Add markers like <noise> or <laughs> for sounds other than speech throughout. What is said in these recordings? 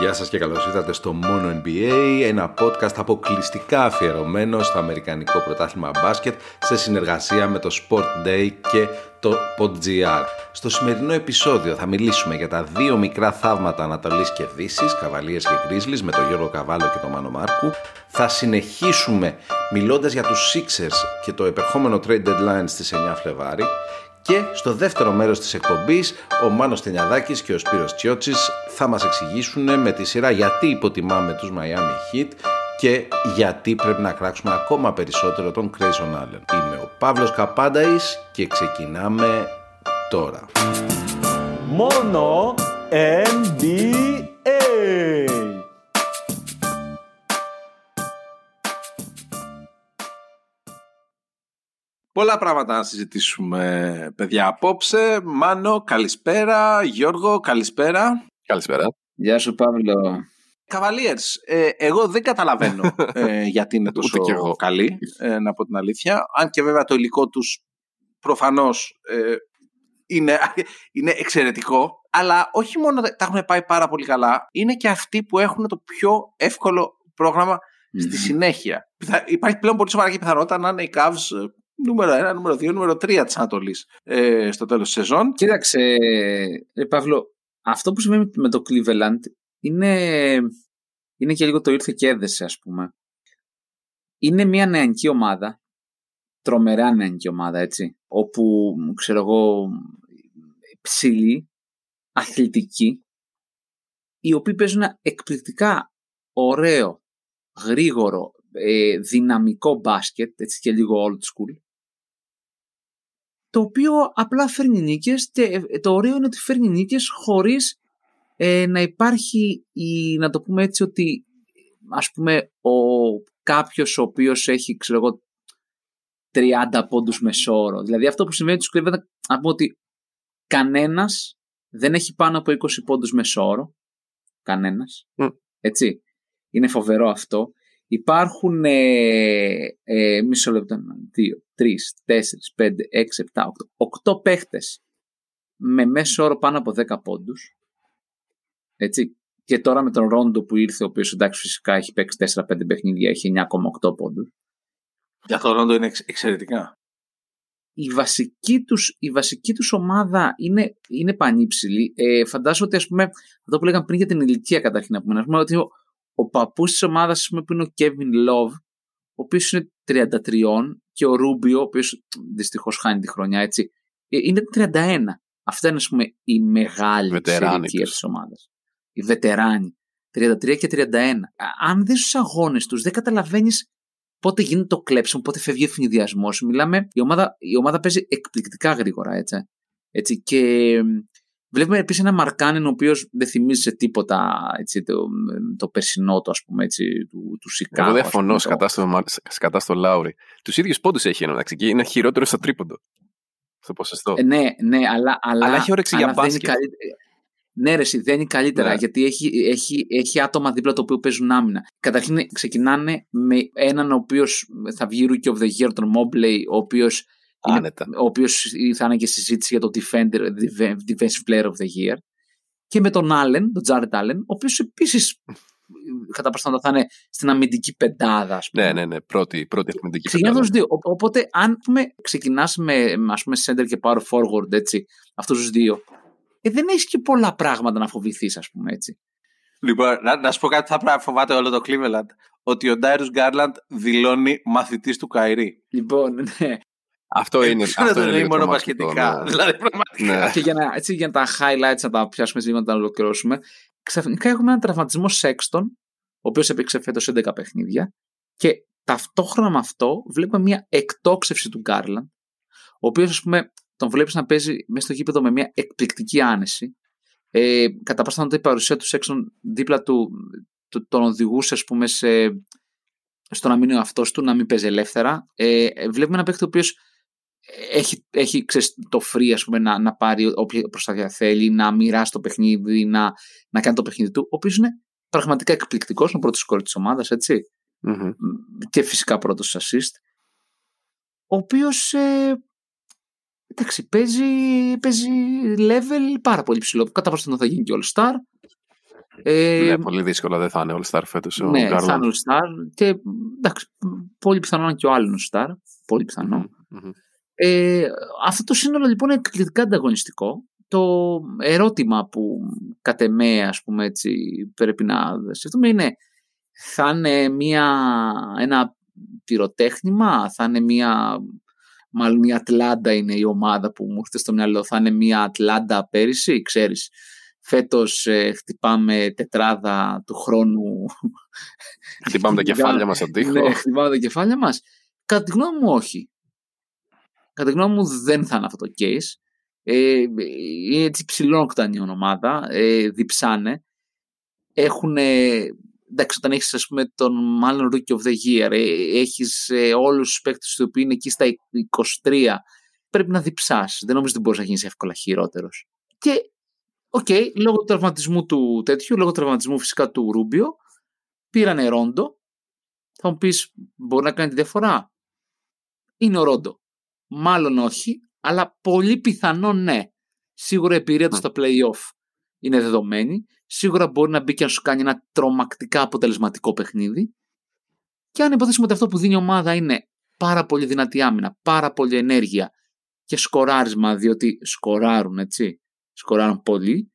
Γεια σας και καλώς ήρθατε στο Mono NBA, ένα podcast αποκλειστικά αφιερωμένο στο Αμερικανικό Πρωτάθλημα Μπάσκετ σε συνεργασία με το Sport Day και το PodGR. Στο σημερινό επεισόδιο θα μιλήσουμε για τα δύο μικρά θαύματα Ανατολής και Δύσης, Καβαλίες και Γκρίζλις με τον Γιώργο Καβάλο και τον Μάνο Μάρκου. Θα συνεχίσουμε μιλώντας για τους Sixers και το επερχόμενο trade deadline στις 9 Φλεβάρι και στο δεύτερο μέρος της εκπομπής ο Μάνος Τενιαδάκης και ο Σπύρος Τσιότσης θα μας εξηγήσουν με τη σειρά γιατί υποτιμάμε τους Miami Heat και γιατί πρέπει να κράξουμε ακόμα περισσότερο τον Grayson Allen. Είμαι ο Παύλος Καπάνταης και ξεκινάμε τώρα. Μόνο NBA. Πολλά πράγματα να συζητήσουμε, παιδιά, απόψε. Μάνο, καλησπέρα. Γιώργο, καλησπέρα. Καλησπέρα. Γεια σου, Παύλο. Cavaliers, ε, εγώ δεν καταλαβαίνω <laughs> ε, γιατί είναι τόσο καλή, ε, να πω την αλήθεια. Αν και βέβαια το υλικό τους προφανώς ε, είναι, <laughs> είναι εξαιρετικό. Αλλά όχι μόνο τα έχουν πάει πάρα πολύ καλά, είναι και αυτοί που έχουν το πιο εύκολο πρόγραμμα στη συνέχεια. Υπάρχει πλέον πολύ σοβαρά και πιθανότητα να είναι οι Cavs ε, νούμερο 1, νούμερο 2, νούμερο 3 της Ανατολής ε, στο τέλος της σεζόν. Κοίταξε, ε, Παύλο, αυτό που συμβαίνει με το Cleveland είναι, είναι και λίγο το ήρθε και έδεσε, ας πούμε. Είναι μια νεανική ομάδα, τρομερά νεανική ομάδα, έτσι, όπου, ξέρω εγώ, ψηλή, αθλητική, οι οποίοι παίζουν εκπληκτικά ωραίο, γρήγορο, ε, δυναμικό μπάσκετ, έτσι και λίγο old school, το οποίο απλά φέρνει νίκες και ε, το ωραίο είναι ότι φέρνει νίκες χωρίς ε, να υπάρχει η, να το πούμε έτσι ότι ας πούμε ο κάποιος ο οποίος έχει ξέρω εγώ 30 πόντους μεσόωρο. Δηλαδή αυτό που συμβαίνει τους κρύβεται να πούμε ότι κανένας δεν έχει πάνω από 20 πόντους μεσόωρο. Κανένας. Έτσι. Είναι φοβερό αυτό. Υπάρχουν ε, ε, μισό λεπτό, 2, 3, 4, 5, 6, 7, 8, 8 παίχτες με μέσο όρο πάνω από 10 πόντους. Έτσι. Και τώρα με τον Ρόντο που ήρθε, ο οποίος εντάξει φυσικά έχει παίξει 4-5 παιχνίδια, έχει 9,8 πόντους. Για τον Ρόντο είναι εξαιρετικά. Η βασική τους, η βασική τους ομάδα είναι, είναι πανύψηλη. Ε, φαντάζομαι ότι ας πούμε, αυτό που λέγαμε πριν για την ηλικία καταρχήν να πούμε, πούμε ότι ο, ο παππούς της ομάδας που είναι ο Kevin Love, ο οποίος είναι 33 και ο Ρούμπιο, ο οποίος δυστυχώς χάνει τη χρονιά έτσι, ε, είναι 31. Αυτά είναι ας πούμε η μεγάλη ηλικία τη ομάδα. Οι βετεράνοι. 33 και 31. Αν δεις τους αγώνες τους, δεν καταλαβαίνεις πότε γίνεται το κλέψιμο, πότε φεύγει ο ευνηδιασμός. Μιλάμε, η ομάδα, η ομάδα παίζει εκπληκτικά γρήγορα, έτσι. έτσι και Βλέπουμε επίσης ένα Μαρκάνεν ο οποίος δεν θυμίζει σε τίποτα έτσι, το, το περσινό του, ας πούμε, έτσι, του, του Σικάγο. Εγώ δεν φωνώ σκατά στο Λάουρι. Τους ίδιους πόντους έχει ένα και είναι χειρότερο στο τρίποντο. Στο ποσοστό. Ε, ναι, ναι, αλλά. Αλλά, αλλά έχει όρεξη για μπάσκετ. Ναι, ρε, δεν είναι καλύτερα, ναι. γιατί έχει, έχει, έχει άτομα δίπλα το οποίο παίζουν άμυνα. Καταρχήν ξεκινάνε με έναν ο οποίος θα βγει Rookie of the Year, τον Mobley, ο οποίος ο οποίος θα είναι και συζήτηση για το Defender, Defensive Player of the Year. Και με τον Allen, τον Jared Allen, ο οποίος επίσης κατά πάσα θα είναι στην αμυντική πεντάδα. Ας πούμε. Ναι, ναι, ναι, πρώτη, πρώτη αμυντική Ξεκινάμε πεντάδα. δύο. Οπότε, αν ξεκινάς με ας πούμε, center και power forward, έτσι, αυτούς τους δύο, ε, δεν έχεις και πολλά πράγματα να φοβηθείς, ας πούμε έτσι. Λοιπόν, να, να σου πω κάτι θα πρέπει να φοβάται όλο το Cleveland. Ότι ο Ντάιρου Γκάρλαντ δηλώνει μαθητής του Καϊρή. Λοιπόν, <laughs> ναι. Αυτό είναι. αυτό είναι μόνο πασχετικά. Ναι. Δηλαδή, πραγματικά. Ναι. Και για να, έτσι, για τα highlights να τα πιάσουμε λίγο να τα ολοκληρώσουμε. Ξαφνικά έχουμε έναν τραυματισμό Σέξτον, ο οποίος έπαιξε φέτος 11 παιχνίδια. Και ταυτόχρονα με αυτό βλέπουμε μια εκτόξευση του Γκάρλαντ, ο οποίος, ας πούμε, τον βλέπεις να παίζει μέσα στο γήπεδο με μια εκπληκτική άνεση. Ε, κατά πάσα η παρουσία του Σέξτον δίπλα του τον οδηγούσε, ας πούμε, σε, στο να μείνει ο αυτό του, να μην παίζει ελεύθερα. Ε, βλέπουμε ένα παίκτη ο οποίος έχει, έχει ξέρεις, το free ας πούμε, να, να πάρει όποια προστασία θέλει, να μοιράσει το παιχνίδι, να, να κάνει το παιχνίδι του, ο οποίος είναι πραγματικά εκπληκτικός, είναι ο πρώτος σκόρ της ομάδας, έτσι. Mm-hmm. Και φυσικά πρώτος assist. Ο οποίος. Ε, εντάξει, παίζει, παίζει level πάρα πολύ ψηλό. Κατά πόσο θα γίνει και All Star. Ε, ναι, πολύ δύσκολα δεν θα είναι All Star φέτος ο ναι, Garland. θα είναι All Star και εντάξει, πολύ πιθανό να είναι και ο άλλος All Star. Πολύ πιθανό. Μμμ. Ε, αυτό το σύνολο λοιπόν είναι εκπληκτικά ανταγωνιστικό. Το ερώτημα που κατ' εμέ, ας πούμε έτσι, πρέπει να σκεφτούμε είναι θα είναι μια, ένα πυροτέχνημα, θα είναι μια, μάλλον η Ατλάντα είναι η ομάδα που μου έρχεται στο μυαλό, θα είναι μια Ατλάντα πέρυσι, ξέρεις. Φέτος ε, χτυπάμε τετράδα του χρόνου. Χτυπάμε τα κεφάλια μας στον τοίχο. Ναι, χτυπάμε τα κεφάλια μας. Κατά τη γνώμη μου όχι. Κατά τη γνώμη μου δεν θα είναι αυτό το case. Ε, είναι έτσι ψηλόνοκτανη η ομάδα. Ε, διψάνε. Έχουν. Εντάξει, όταν έχεις ας πούμε τον μάλλον Rookie of the Year, ε, έχεις ε, όλους τους παίκτες του οποίοι είναι εκεί στα 23, πρέπει να διψάσεις. Δεν νομίζω ότι μπορείς να γίνεις εύκολα χειρότερος. Και, οκ, λόγω του τραυματισμού του τέτοιου, λόγω του τραυματισμού φυσικά του Ρούμπιο, πήρανε Ρόντο. Θα μου πεις, μπορεί να κάνει τη διαφορά; Είναι ο Ρόντο. Μάλλον όχι, αλλά πολύ πιθανό ναι. Σίγουρα η εμπειρία του Μμ. στα play-off είναι δεδομένη. Σίγουρα μπορεί να μπει και να σου κάνει ένα τρομακτικά αποτελεσματικό παιχνίδι. Και αν υποθέσουμε ότι αυτό που δίνει η ομάδα είναι πάρα πολύ δυνατή άμυνα, πάρα πολύ ενέργεια και σκοράρισμα, διότι σκοράρουν, έτσι. Σκοράρουν πολύ.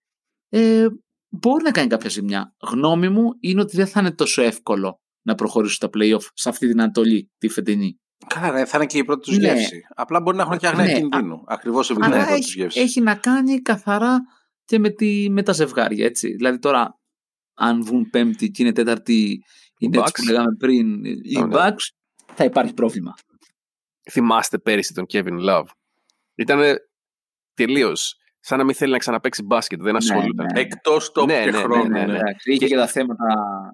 Ε, μπορεί να κάνει κάποια ζημιά. Γνώμη μου είναι ότι δεν θα είναι τόσο εύκολο να προχωρήσουν στα play-off σε αυτή την Ανατολή, τη φετινή. Καλά, ναι, θα είναι και η πρώτη τους Ναι. γεύση. Απλά μπορεί να έχουν και αγνέα Ναι, κινδύνου. Ακριβώς επειδή είναι η Αλλά πρώτη τους έχει, γεύση. έχει να κάνει καθαρά και με, τη, με τα ζευγάρια. Έτσι. Δηλαδή τώρα, αν βγουν πέμπτη και είναι τέταρτη οι Nets Bucks. που λέγαμε πριν, οι Oh, ναι. Bucks, θα υπάρχει πρόβλημα. Θυμάστε πέρυσι τον Kevin Love. Ήταν τελείως. Σαν να μην θέλει να ξαναπαίξει μπάσκετ. Δεν ασχολούνταν. ναι. Εκτός top Ναι, και ναι, χρόνου. ναι, ναι, ναι. Εντάξει, είχε και τα θέματα.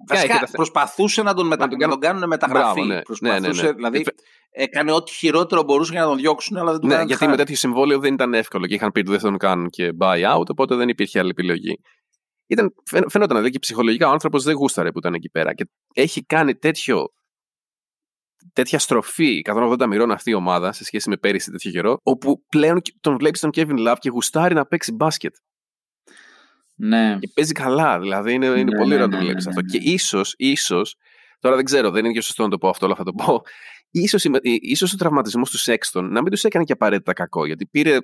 Βασικά, είχε τα θε- προσπαθούσε να τον, μετα... Να τον να κάνουν- τον κάνουν μεταγραφή. Μπράβο, ναι. Προσπαθούσε, Ναι, ναι, ναι. δηλαδή, Εφε- έκανε ό,τι χειρότερο μπορούσε για να τον διώξουν, αλλά δεν του Ναι, κάνανε γιατί χάρη. με τέτοιο συμβόλαιο δεν ήταν εύκολο και είχαν πει ότι δεν θα τον κάνουν και buyout, οπότε δεν υπήρχε άλλη επιλογή. Ήταν, φαι- φαινόταν δηλαδή και ψυχολογικά ο άνθρωπος δεν γούσταρε που ήταν εκεί πέρα. Και έχει κάνει τέτοιο, τέτοια στροφή 180 μοιρών αυτή η ομάδα σε σχέση με πέρυσι τέτοιο καιρό, όπου πλέον τον βλέπεις τον Kevin Love και γουστάρει να παίξει μπάσκετ. Ναι. Και παίζει καλά, δηλαδή είναι, είναι Ναι, πολύ ναι, ωραίο να ναι, το βλέπεις ναι, αυτό. ναι, ναι. Και ίσως, ίσως, τώρα δεν ξέρω, δεν είναι και σωστό να το πω αυτό, αλλά θα το πω. Ίσως, η- η- ίσως ο τραυματισμός του Sexton να μην τους έκανε και απαραίτητα κακό, γιατί πήρε.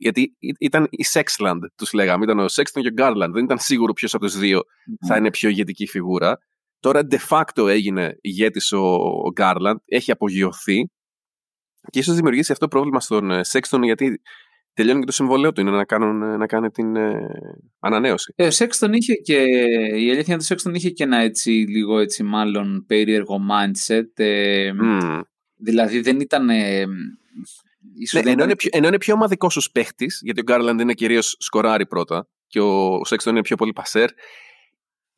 Γιατί ή- ήταν η Sexland, τους λέγαμε. Ήταν ο Sexton και ο Garland. Δεν ήταν σίγουρο ποιος από τους δύο θα είναι πιο ηγετική φιγούρα. Τώρα de facto έγινε ηγέτης ο, ο Garland, έχει απογειωθεί και ίσως δημιουργήσει αυτό πρόβλημα στον ε, Sexton γιατί τελειώνει και το συμβολέο του. Είναι να, κάνουν, ε, να κάνει την ε, ανανέωση. Ε, ο Sexton είχε και, η αλήθεια είναι ότι ο Sexton είχε και ένα έτσι λίγο έτσι μάλλον περίεργο mindset. Ε, Μμμ. Δηλαδή δεν ήταν... Ε, ίσως Ναι, δεν ενώ, ήταν- είναι πιο, ενώ είναι πιο ομαδικός σου παίχτης, γιατί ο Γκάρλαντ είναι κυρίως σκόρερ πρώτα και ο Σέξτον είναι πιο πολύ πασέρ,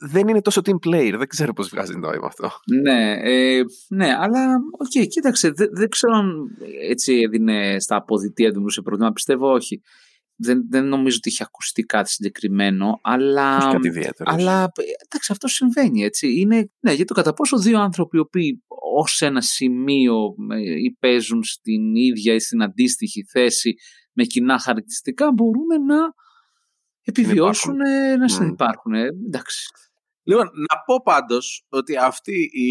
δεν είναι τόσο team player. Δεν ξέρω πώς βγάζει νόημα αυτό. Ναι, ε, ναι, αλλά οκ, κοίταξε, δεν, δεν ξέρω αν έτσι έδινε στα αποδυτήρια δημιουργούσε πρόβλημα. Πιστεύω όχι. Δεν, δεν νομίζω ότι είχε ακουστεί κάτι συγκεκριμένο, αλλά. Όχι κάτι ιδιαίτερο. Αλλά ε, εντάξει, αυτό συμβαίνει έτσι. Είναι, ναι, γιατί το κατά πόσο δύο άνθρωποι οι οποίοι ως ένα σημείο ε, ή παίζουν στην ίδια ή στην αντίστοιχη θέση με κοινά χαρακτηριστικά μπορούν να επιβιώσουν, ε, να Μμ. συνεπάρχουν. Ε, εντάξει. Λοιπόν, να πω πάντως ότι αυτή η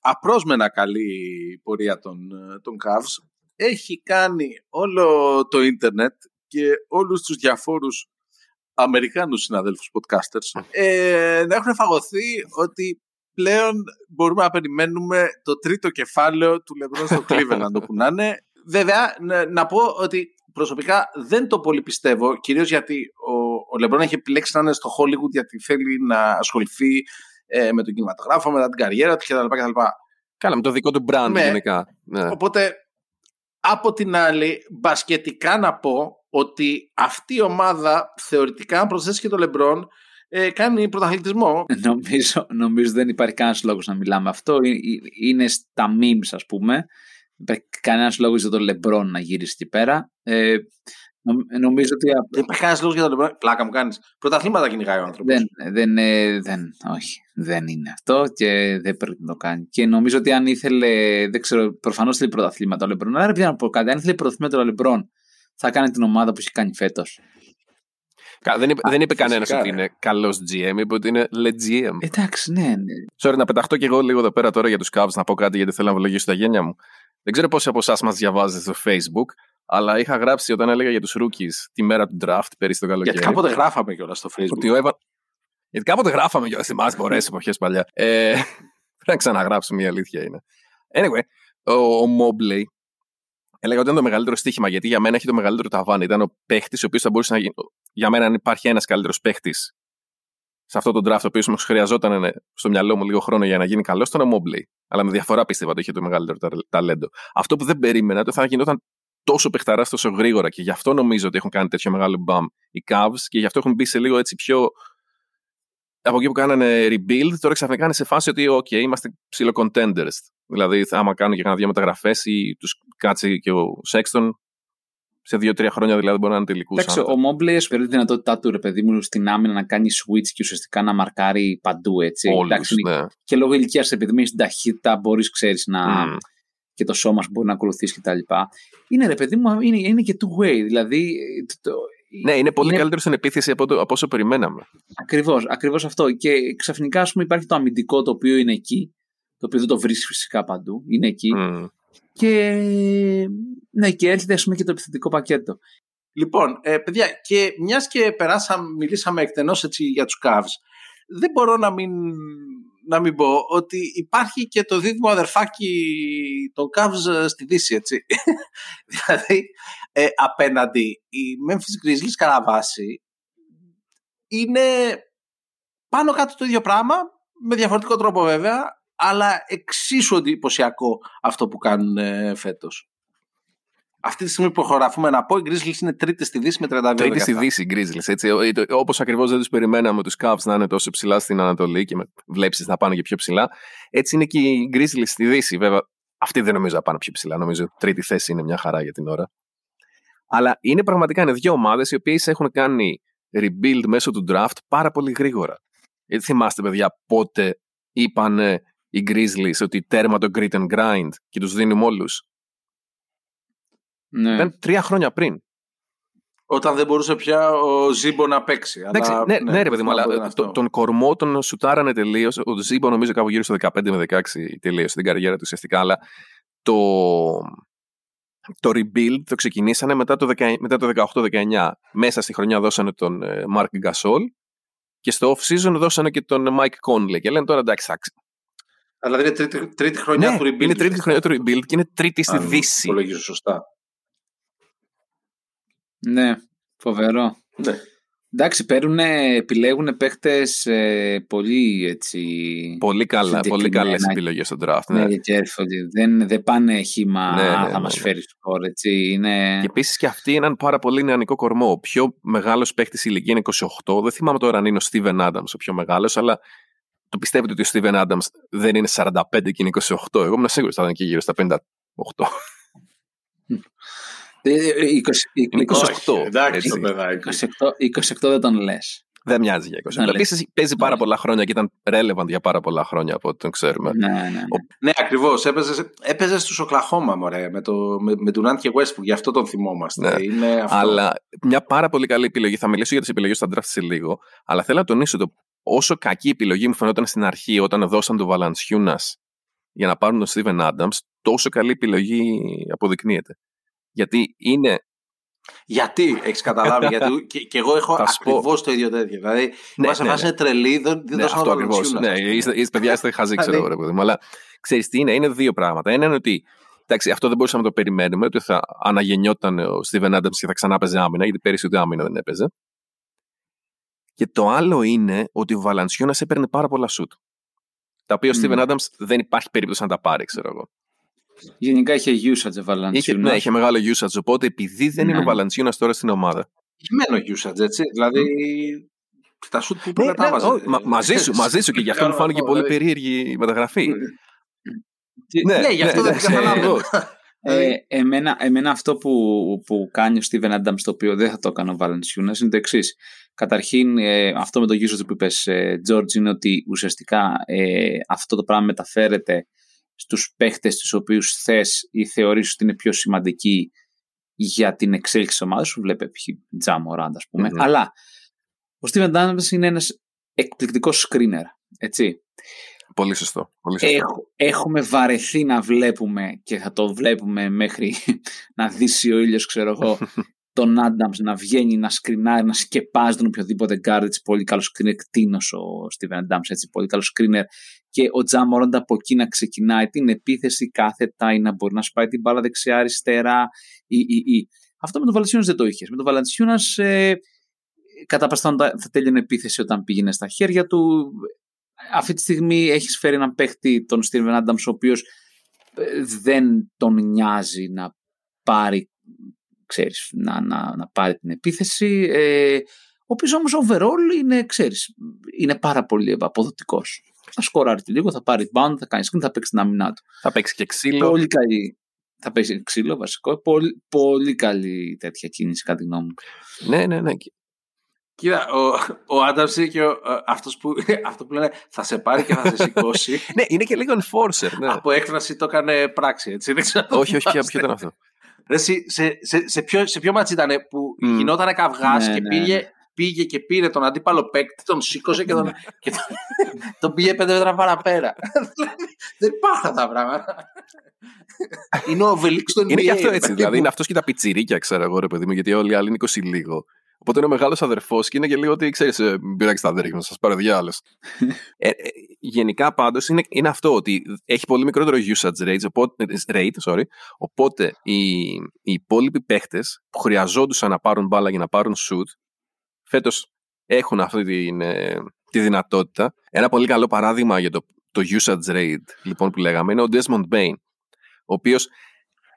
απρόσμενα καλή πορεία των, ε, των Cavs έχει κάνει όλο το ίντερνετ και όλους τους διαφόρους Αμερικάνους συναδέλφους podcasters ε, να έχουν φαγωθεί ότι πλέον μπορούμε να περιμένουμε το τρίτο κεφάλαιο του LeBron στο <laughs> Cleveland όπου να είναι. Βέβαια, να, να πω ότι προσωπικά δεν το πολύ πιστεύω, κυρίως γιατί ο, ο LeBron έχει επιλέξει να είναι στο Hollywood γιατί θέλει να ασχοληθεί ε, με τον κινηματογράφο, μετά την καριέρα του κτλ. κτλ. Καλά, με το δικό του brand Ναι. γενικά. Ναι. Οπότε, από την άλλη, μπασκετικά να πω ότι αυτή η ομάδα θεωρητικά, αν προσθέσει και το LeBron, ε, κάνει πρωταθλητισμό. Νομίζω, νομίζω δεν υπάρχει κανένας λόγος να μιλάμε αυτό. Ε, ε, Είναι στα memes, ας πούμε. Δεν υπάρχει κανένας λόγος για τον Λεμπρόν να γυρίσει εκεί πέρα. Ε, νομ- νομίζω ότι. α- Δεν υπάρχει κανένας λόγος για το LeBron. Πλάκα μου κάνεις. Πρωταθλήματα κυνηγάει ο άνθρωπος. Δεν, δεν, ε, δεν, όχι, δεν είναι αυτό και δεν πρέπει να το κάνει. Και νομίζω ότι αν ήθελε, δεν ξέρω, προφανώς θέλει πρωταθλήματα ο Λεμπρόν. Αλλά πια να πω κάτι, αν ήθελε πρωταθλήματα ο Λεμπρόν, θα κάνει την ομάδα που έχει κάνει φέτος. Δεν είπε, δεν είπε κανένας φυσικά, ότι ναι. είναι καλός GM, είπε ότι είναι legit. Εντάξει, ναι, ναι. Sorry, να πεταχτώ κι εγώ λίγο εδώ πέρα τώρα για τους Cavs να πω κάτι γιατί θέλω να ευλογήσω τα γένια μου. Δεν ξέρω πόσοι από εσάς μας διαβάζετε στο Facebook, αλλά είχα γράψει όταν έλεγα για τους rookies τη μέρα του draft πέρυσι το καλοκαίρι. Γιατί κάποτε γράφαμε κιόλας στο Facebook. Ότι ο Evan... Γιατί κάποτε γράφαμε κιόλας. Θυμάσαι πολλέ εποχές παλιά. Ε, πρέπει να ξαναγράψουμε, η αλήθεια είναι. Anyway, ο, ο Mobley έλεγα ότι ήταν το μεγαλύτερο στοίχημα γιατί για μένα έχει το μεγαλύτερο ταβάνι. Ήταν ο παίχτης ο οποίος θα μπορούσε να γίνει. Για μένα, αν υπάρχει ένας καλύτερος παίχτης σε αυτό το draft, ο οποίος όμως χρειαζόταν ε, στο μυαλό μου λίγο χρόνο για να γίνει καλός, ήταν ο Mobley. Αλλά με διαφορά πίστευα ότι είχε το μεγαλύτερο τα- ταλέντο. Αυτό που δεν περίμενα το θα γινόταν τόσο παιχταράς τόσο γρήγορα και γι' αυτό νομίζω ότι έχουν κάνει τέτοιο μεγάλο μπαμ οι Cavs και γι' αυτό έχουν μπει σε λίγο έτσι πιο. Από εκεί που κάνανε rebuild, τώρα ξαφνικά είναι σε φάση ότι, OK, είμαστε ψηλό contenders. Δηλαδή, θα- άμα κάνουν και κανένα δύο μεταγραφές ή τους κάτσει και ο Sexton, σε δύο-τρία χρόνια δηλαδή μπορεί να είναι τελικούς. Εντάξει, ο Mobley έχει τη δυνατότητά του, ρε παιδί μου, στην άμυνα να κάνει switch και ουσιαστικά να μαρκάρει παντού, έτσι. Όλους, Εντάξει, ναι. Και λόγω ηλικίας, επειδή είμαι στην ταχύτητα, μπορείς, ξέρεις, να. Μμ. Και το σώμα σου μπορεί να ακολουθήσει κτλ. Είναι ρε παιδί μου, είναι, είναι και two way. Δηλαδή. Το, το, Ναι, είναι πολύ είναι- καλύτερο στην επίθεση από, το, από όσο περιμέναμε. Ακριβώς, ακριβώς αυτό. Και ξαφνικά, ας πούμε, υπάρχει το αμυντικό το οποίο είναι εκεί, το οποίο δεν το βρίσκεις φυσικά παντού, είναι εκεί. Μμ. Και, ναι, και έρχεται, ας πούμε, και το επιθετικό πακέτο. Λοιπόν, ε, παιδιά, και μιας και περάσαμε, μιλήσαμε εκτενώς έτσι για τους Cavs, δεν μπορώ να μην, να μην πω ότι υπάρχει και το δίδυμο αδερφάκι των Cavs ε, στη Δύση, έτσι. <laughs> δηλαδή, ε, απέναντι, οι Memphis Grizzlies κατά βάση είναι πάνω κάτω το ίδιο πράγμα, με διαφορετικό τρόπο βέβαια, αλλά εξίσου εντυπωσιακό αυτό που κάνουν ε, φέτος. Αυτή τη στιγμή που προχωραφούμε να πω, οι Grizzlies είναι τρίτη στη Δύση με 32 Τρίτη στη Δύση, οι Grizzlies. Έτσι, όπως ακριβώς δεν τους περιμέναμε τους Cavs να είναι τόσο ψηλά στην Ανατολή και με βλέψεις να πάνε και πιο ψηλά, έτσι είναι και οι Grizzlies στη Δύση. Βέβαια, αυτοί δεν νομίζω να πάνε πιο ψηλά. Νομίζω τρίτη θέση είναι μια χαρά για την ώρα. Αλλά είναι πραγματικά είναι δύο ομάδες οι οποίες έχουν κάνει rebuild μέσω του draft πάρα πολύ γρήγορα. Γιατί θυμάστε, παιδιά, πότε είπαν οι Grizzlies ότι τέρμα το grit and grind και τους δίνουμε όλους. Ναι. Ήταν τρία χρόνια πριν. Όταν δεν μπορούσε πια ο Ζήμπο να παίξει. Εντάξει, αλλά, ναι, ναι, ρε παιδί μου, αυτό αλλά είναι αυτό. το- τον κορμό τον σουτάρανε τελείως. Ο Ζήμπο νομίζω κάπου γύρω στο 15 με 16 τελείωσε την καριέρα του ουσιαστικά. Αλλά το, το rebuild το ξεκινήσανε μετά το, 10 μετά το 18-19. Μέσα στη χρονιά δώσανε τον ε, Mark Gasol και στο off-season δώσανε και τον Mike Conley. Και λένε τώρα εντάξει, θα ξε- Αλλά δεν είναι τρίτη, τρίτη χρονιά ναι, του rebuild. είναι τρίτη χρονιά του rebuild και είναι τρίτη στη αν Δύση. υπολογίζω σωστά. Ναι, φοβερό. Ναι. Εντάξει, παίρνουν, επιλέγουν παίχτες ε, πολύ έτσι... Πολύ καλά, πολύ συγκεκριμένα. καλέ επιλογές στο draft. Ναι, Ναι. careful. Δεν, δεν πάνε χήμα Ναι, ναι, «Α, ναι, θα μας ναι. φέρει σκορ, έτσι. Είναι... Και επίσης και αυτοί έναν πάρα πολύ νεανικό κορμό. Ο πιο μεγάλος παίκτη ηλικία είναι 28. Δεν θυμάμαι τώρα αν είναι ο Steven Adams ο πιο μεγάλος, αλλά το πιστεύετε ότι ο Steven Adams δεν είναι 45 και είναι 28. Εγώ ήμουν σίγουρος ότι θα ήταν και γύρω στα 58. Ε, ε, 20, Είναι 28, 28. Εντάξει έτσι. το παιδάκι. 28, 28 δεν τον λες. Δεν μοιάζει για 20. Ναι, λέει. Επίσης παίζει πάρα Ναι. πολλά χρόνια και ήταν relevant για πάρα πολλά χρόνια από ό,τι τον ξέρουμε. Ναι, ναι, ναι. Ναι, ακριβώς. Έπαιζες, έπαιζες στους Οκλαχώμα, μωρέ, με, το, με, με Durant και Westbrook. Γι' αυτό τον θυμόμαστε. Ναι. Είναι αυτό. Αλλά μια πάρα πολύ καλή επιλογή. Θα μιλήσω για τις επιλογές στα draft σε λίγο. Αλλά θέλω να τονίσω το όσο κακή επιλογή μου φαινόταν στην αρχή όταν δώσαν τον Valanciunas για να πάρουν τον Steven Adams, τόσο καλή επιλογή αποδεικνύεται. Γιατί είναι. Γιατί έχεις καταλάβει, γιατί <laughs> και, και εγώ έχω Θα σου πω. ακριβώς το ίδιο τέτοιο. Δηλαδή, Ναι, ναι, σε ναι, φάση ναι. είναι τρελή, δεν, δεν Ναι, δώσαν αυτό τον ακριβώς. Valanciunas. Ναι, είστε, είστε, παιδιά, είστε χαζοί, ξέρω εγώ, ρε παιδί μου. Αλλά ξέρεις τι είναι, είναι δύο πράγματα. Ένα είναι ότι. Εντάξει, αυτό δεν μπορούσαμε να το περιμένουμε, ότι θα αναγεννιόταν ο Steven Adams και θα ξανά παίζει άμυνα, γιατί πέρυσι ούτε άμυνα δεν έπαιζε. Και το άλλο είναι ότι ο Βαλανσιούνα έπαιρνε πάρα πολλά σουτ. Τα οποία ο Μμ. Steven Adams δεν υπάρχει περίπτωση να τα πάρει, ξέρω εγώ. Γενικά είχε usage ο Είχε, Valanciunas. ναι, είχε μεγάλο usage, οπότε επειδή δεν είναι Ναι. ο Βαλανσιούνα τώρα στην ομάδα. Χειμένο usage, έτσι. Δηλαδή, τα σουτ που Ναι, πρέπει να ναι, βάζει. ό, μα- μαζί σου, μαζί σου και γι' αυτό μου φάνηκε πολύ Δηλαδή, περίεργη η μεταγραφή. Ναι, γι' αυτό δεν ναι, καταλαβαίνω. <laughs> Ε, εμένα, εμένα αυτό που, που κάνει ο Steven Adams το οποίο δεν θα το έκανε ο Valanciunas είναι το εξής. Καταρχήν ε, αυτό με το usage που είπες ε, George είναι ότι ουσιαστικά ε, αυτό το πράγμα μεταφέρεται στους παίχτες τους οποίους θες ή θεωρείς ότι είναι πιο σημαντικοί για την εξέλιξη της ομάδας σου. Βλέπε π.χ. Τζα Μοράντ ας πούμε. Μμμ. Αλλά Ο Steven Adams είναι ένας εκπληκτικός screener, έτσι. Πολύ σωστό. Πολύ σωστό. Έχ- έχουμε βαρεθεί να βλέπουμε και θα το βλέπουμε μέχρι <laughs> να δύσει ο ήλιος, ξέρω εγώ, <laughs> τον Adams να βγαίνει, να σκρινάρει, να σκεπάζει τον οποιοδήποτε guard, έτσι πολύ καλός screener, κτίνος ο Steven Adams, έτσι πολύ καλός screener και ο Τζαμορόντα από εκεί να ξεκινάει την επίθεση κάθετα ή να μπορεί να σπάει την μπάλα δεξιά-αριστερά ή, ή, ή. Αυτό με τον Βαλανσιούνας δεν το είχες. Με τον Βαλανσιούνας ε, κατά παστόν θα τέλειωνε επίθεση όταν πήγαινε στα χέρια του. Αυτή τη στιγμή έχεις φέρει έναν παίχτη, τον Steven Adams, ο οποίος ε, δεν τον νοιάζει να πάρει, ξέρεις, να, να, να πάρει την επίθεση. Ε, ο οποίος όμως overall είναι, ξέρεις, είναι πάρα πολύ αποδοτικός. Θα σκοράρει λίγο, θα πάρει bound, θα κάνει screen, θα παίξει την άμυνά του. Θα παίξει και ξύλο. Πολύ καλή. Θα παίξει ξύλο βασικό. Πολύ, πολύ καλή τέτοια κίνηση κατά τη γνώμη μου. Ναι, ναι, ναι. Κοίτα, ο, ο Άνταμς είναι και ο, αυτός που, <laughs> αυτό που λένε θα σε πάρει και θα σε σηκώσει. <laughs> ναι, είναι και λίγο enforcer. Ναι. Από έκφραση το έκανε πράξη, έτσι. Δεν ξέρω. όχι, όχι, ποιο ήταν αυτό. Ρε, εσύ, σε, σε, σε, ποιο, σε ποιο ματς ήταν που Mm. γινόταν καυγάς Ναι, και ναι, πήγε, ναι. πήγε και πήρε τον αντίπαλο παίκτη, τον σήκωσε και τον, και τον, τον πήγε πέντε μέτρα παραπέρα. Δεν υπάρχουν αυτά τα πράγματα. Είναι ο Οβελίξ του NBA. Είναι και αυτό ρε έτσι. παιδί Δηλαδή μου. είναι αυτός και τα πιτσιρίκια, ξέρω εγώ, ρε παιδί μου, γιατί όλοι οι άλλοι είναι 20 λίγο. Οπότε είναι ο μεγάλος αδερφός και είναι και λίγο ότι ξέρεις, πειράξει τα αδέρφια, να σας πάρω διάολο. <laughs> ε, ε, γενικά πάντως είναι, είναι αυτό ότι έχει πολύ μικρότερο usage rate, οπότε, rate sorry, οπότε οι, οι υπόλοιποι παίχτες που χρειαζόντουσαν να πάρουν μπάλα για να πάρουν shoot, φέτος έχουν αυτή την, ε, τη δυνατότητα. Ένα πολύ καλό παράδειγμα για το, το usage rate λοιπόν που λέγαμε είναι ο Desmond Bain, ο οποίος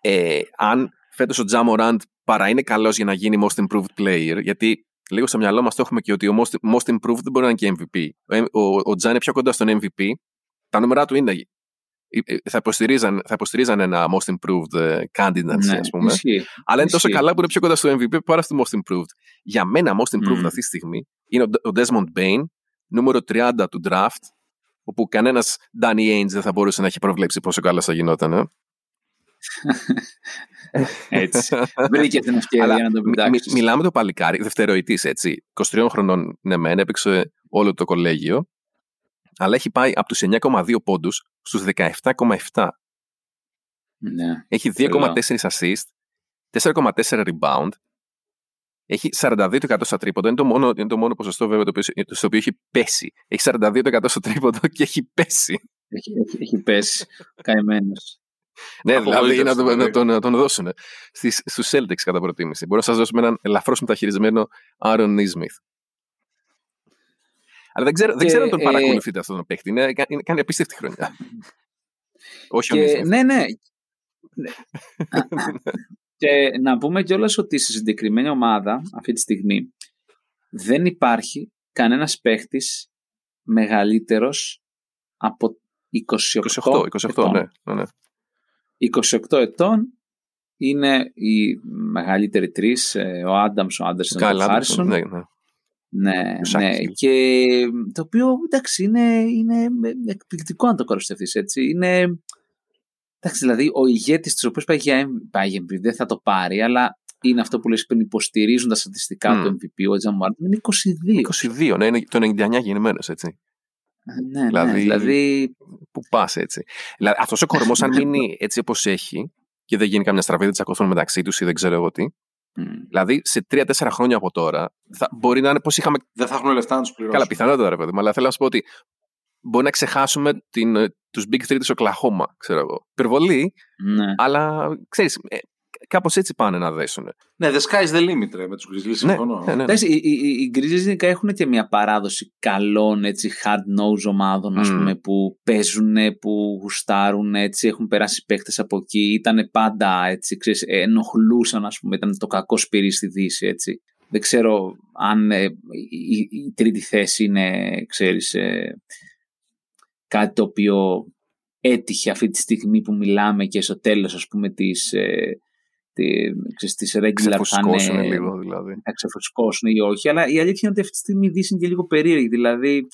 ε, αν φέτος ο Jamorant παρά είναι καλός για να γίνει most improved player, γιατί λίγο στο μυαλό μας το έχουμε και ότι ο most, most improved δεν μπορεί να είναι και MVP. Ο, ο, ο Τζαν είναι πιο κοντά στον MVP. Τα νούμερα του είναι. ε, ε, Θα υποστηρίζαν, θα υποστηρίζαν ένα most improved ε, candidacy, Ναι, ας πούμε. ισχύει. Αλλά είναι τόσο ισχύει. καλά που είναι πιο κοντά στο MVP παρά στο most improved. Για μένα, most improved Μμμ. αυτή τη στιγμή είναι ο, ο Desmond Bain, νούμερο 30 του draft, όπου κανένας Danny Ainge δεν θα μπορούσε να έχει προβλέψει πόσο καλά θα γινόταν. Ε. <laughs> Έτσι. <laughs> Βρήκε την ευκαιρία Αλλά να το μι- μι- πετάξεις. μιλάμε το παλικάρι, δευτεροετής έτσι. 23 χρονών ναι, μεν, έπαιξε όλο το κολέγιο, αλλά έχει πάει από τους 9,2 πόντους στους 17,7. Ναι. Έχει Τρελό. 2,4 assist, 4,4 rebound, έχει 42% στα τρίποντα. Είναι το μόνο, είναι το μόνο ποσοστό βέβαια το οποίο, στο οποίο έχει πέσει. Έχει 42% στο τρίποντο και έχει πέσει. Έχει, έχει, έχει πέσει. Καημένος. Ναι, δηλαδή Απογοήτευση, να, τον- δηλαδή. να, τον, να τον δώσουν στις, στους Celtics κατά προτίμηση. Μπορώ να σας δώσουμε έναν ελαφρώς μεταχειρισμένο Aaron Nesmith. Αλλά δεν ξέρω, δεν Και, ξέρω αν τον ε, παρακολουθείτε αυτόν τον παίχτη. Είναι, είναι, κάνει απίστευτη χρονιά. <laughs> Όχι ο Και, Nesmith. ναι, ναι. Ναι. <laughs> και να πούμε κιόλας ότι στη συγκεκριμένη ομάδα αυτή τη στιγμή δεν υπάρχει κανένας παίχτης μεγαλύτερος από 28, 28, 28, ετών. ναι, ναι, ναι. 28 ετών είναι οι μεγαλύτεροι τρεις, ε, ο Άνταμς, ο Άντερσον και ο Καλά, Χάρισον. ναι, ναι. Ναι, Ο ναι. Shaquille. Και το οποίο εντάξει είναι, είναι εκπληκτικό να το κοροστευτείς έτσι. Είναι, εντάξει, δηλαδή ο ηγέτης της οποίας πάει για, M- πάει για MVP δεν θα το πάρει, αλλά είναι αυτό που λες πριν υποστηρίζουν τα στατιστικά Μμ. του MVP, ο Τζαμουάρντ είναι 22. 22, ναι, είναι το 99 γεννημένος, έτσι. Ναι, ναι, Δηλαδή- δηλαδή, Πού πας έτσι. Δηλαδή, αυτός ο κορμός, αν <laughs> μείνει έτσι όπως έχει και δεν γίνει καμιά στραβή, δεν τσακωθούν μεταξύ τους ή δεν ξέρω εγώ τι. μ, Δηλαδή, σε 3-4 χρόνια από τώρα, θα, μπορεί να είναι πώ είχαμε. Δεν θα έχουν λεφτά να τους πληρώσουν. Καλά, πιθανότατα, ρε παιδί μου, αλλά θέλω να σου πω ότι μπορεί να ξεχάσουμε τους Big Three της Οκλαχώμα, ξέρω εγώ. Υπερβολή, ναι. αλλά ξέρεις, ε, κάπως έτσι πάνε να δέσουν. Ναι, the sky's the limit ρε, με τους Grizzlies. Ναι, Συμφωνώ. ναι, ναι, ναι. Εντάξει, οι, οι, οι Grizzlies γενικά έχουν και μια παράδοση καλών έτσι, hard nose ομάδων ας Μμμ. πούμε, που παίζουν, που γουστάρουν, έτσι, έχουν περάσει παίχτες από εκεί, ήταν πάντα έτσι, ξέρεις, ε, ενοχλούσαν ας πούμε, ήταν το κακό σπυρί στη Δύση έτσι. Δεν ξέρω αν ε, η, η- η τρίτη θέση είναι, ξέρεις, ε, κάτι το οποίο έτυχε αυτή τη στιγμή που μιλάμε και στο τέλος ας πούμε της, ε, τη, ξέρεις, της regular θα Ξεφουσκώσουν είναι λίγο δηλαδή. να ξεφουσκώσουν ή όχι. Αλλά η αλήθεια είναι ότι αυτή τη στιγμή η Δύση είναι και λίγο περίεργη. Δηλαδή,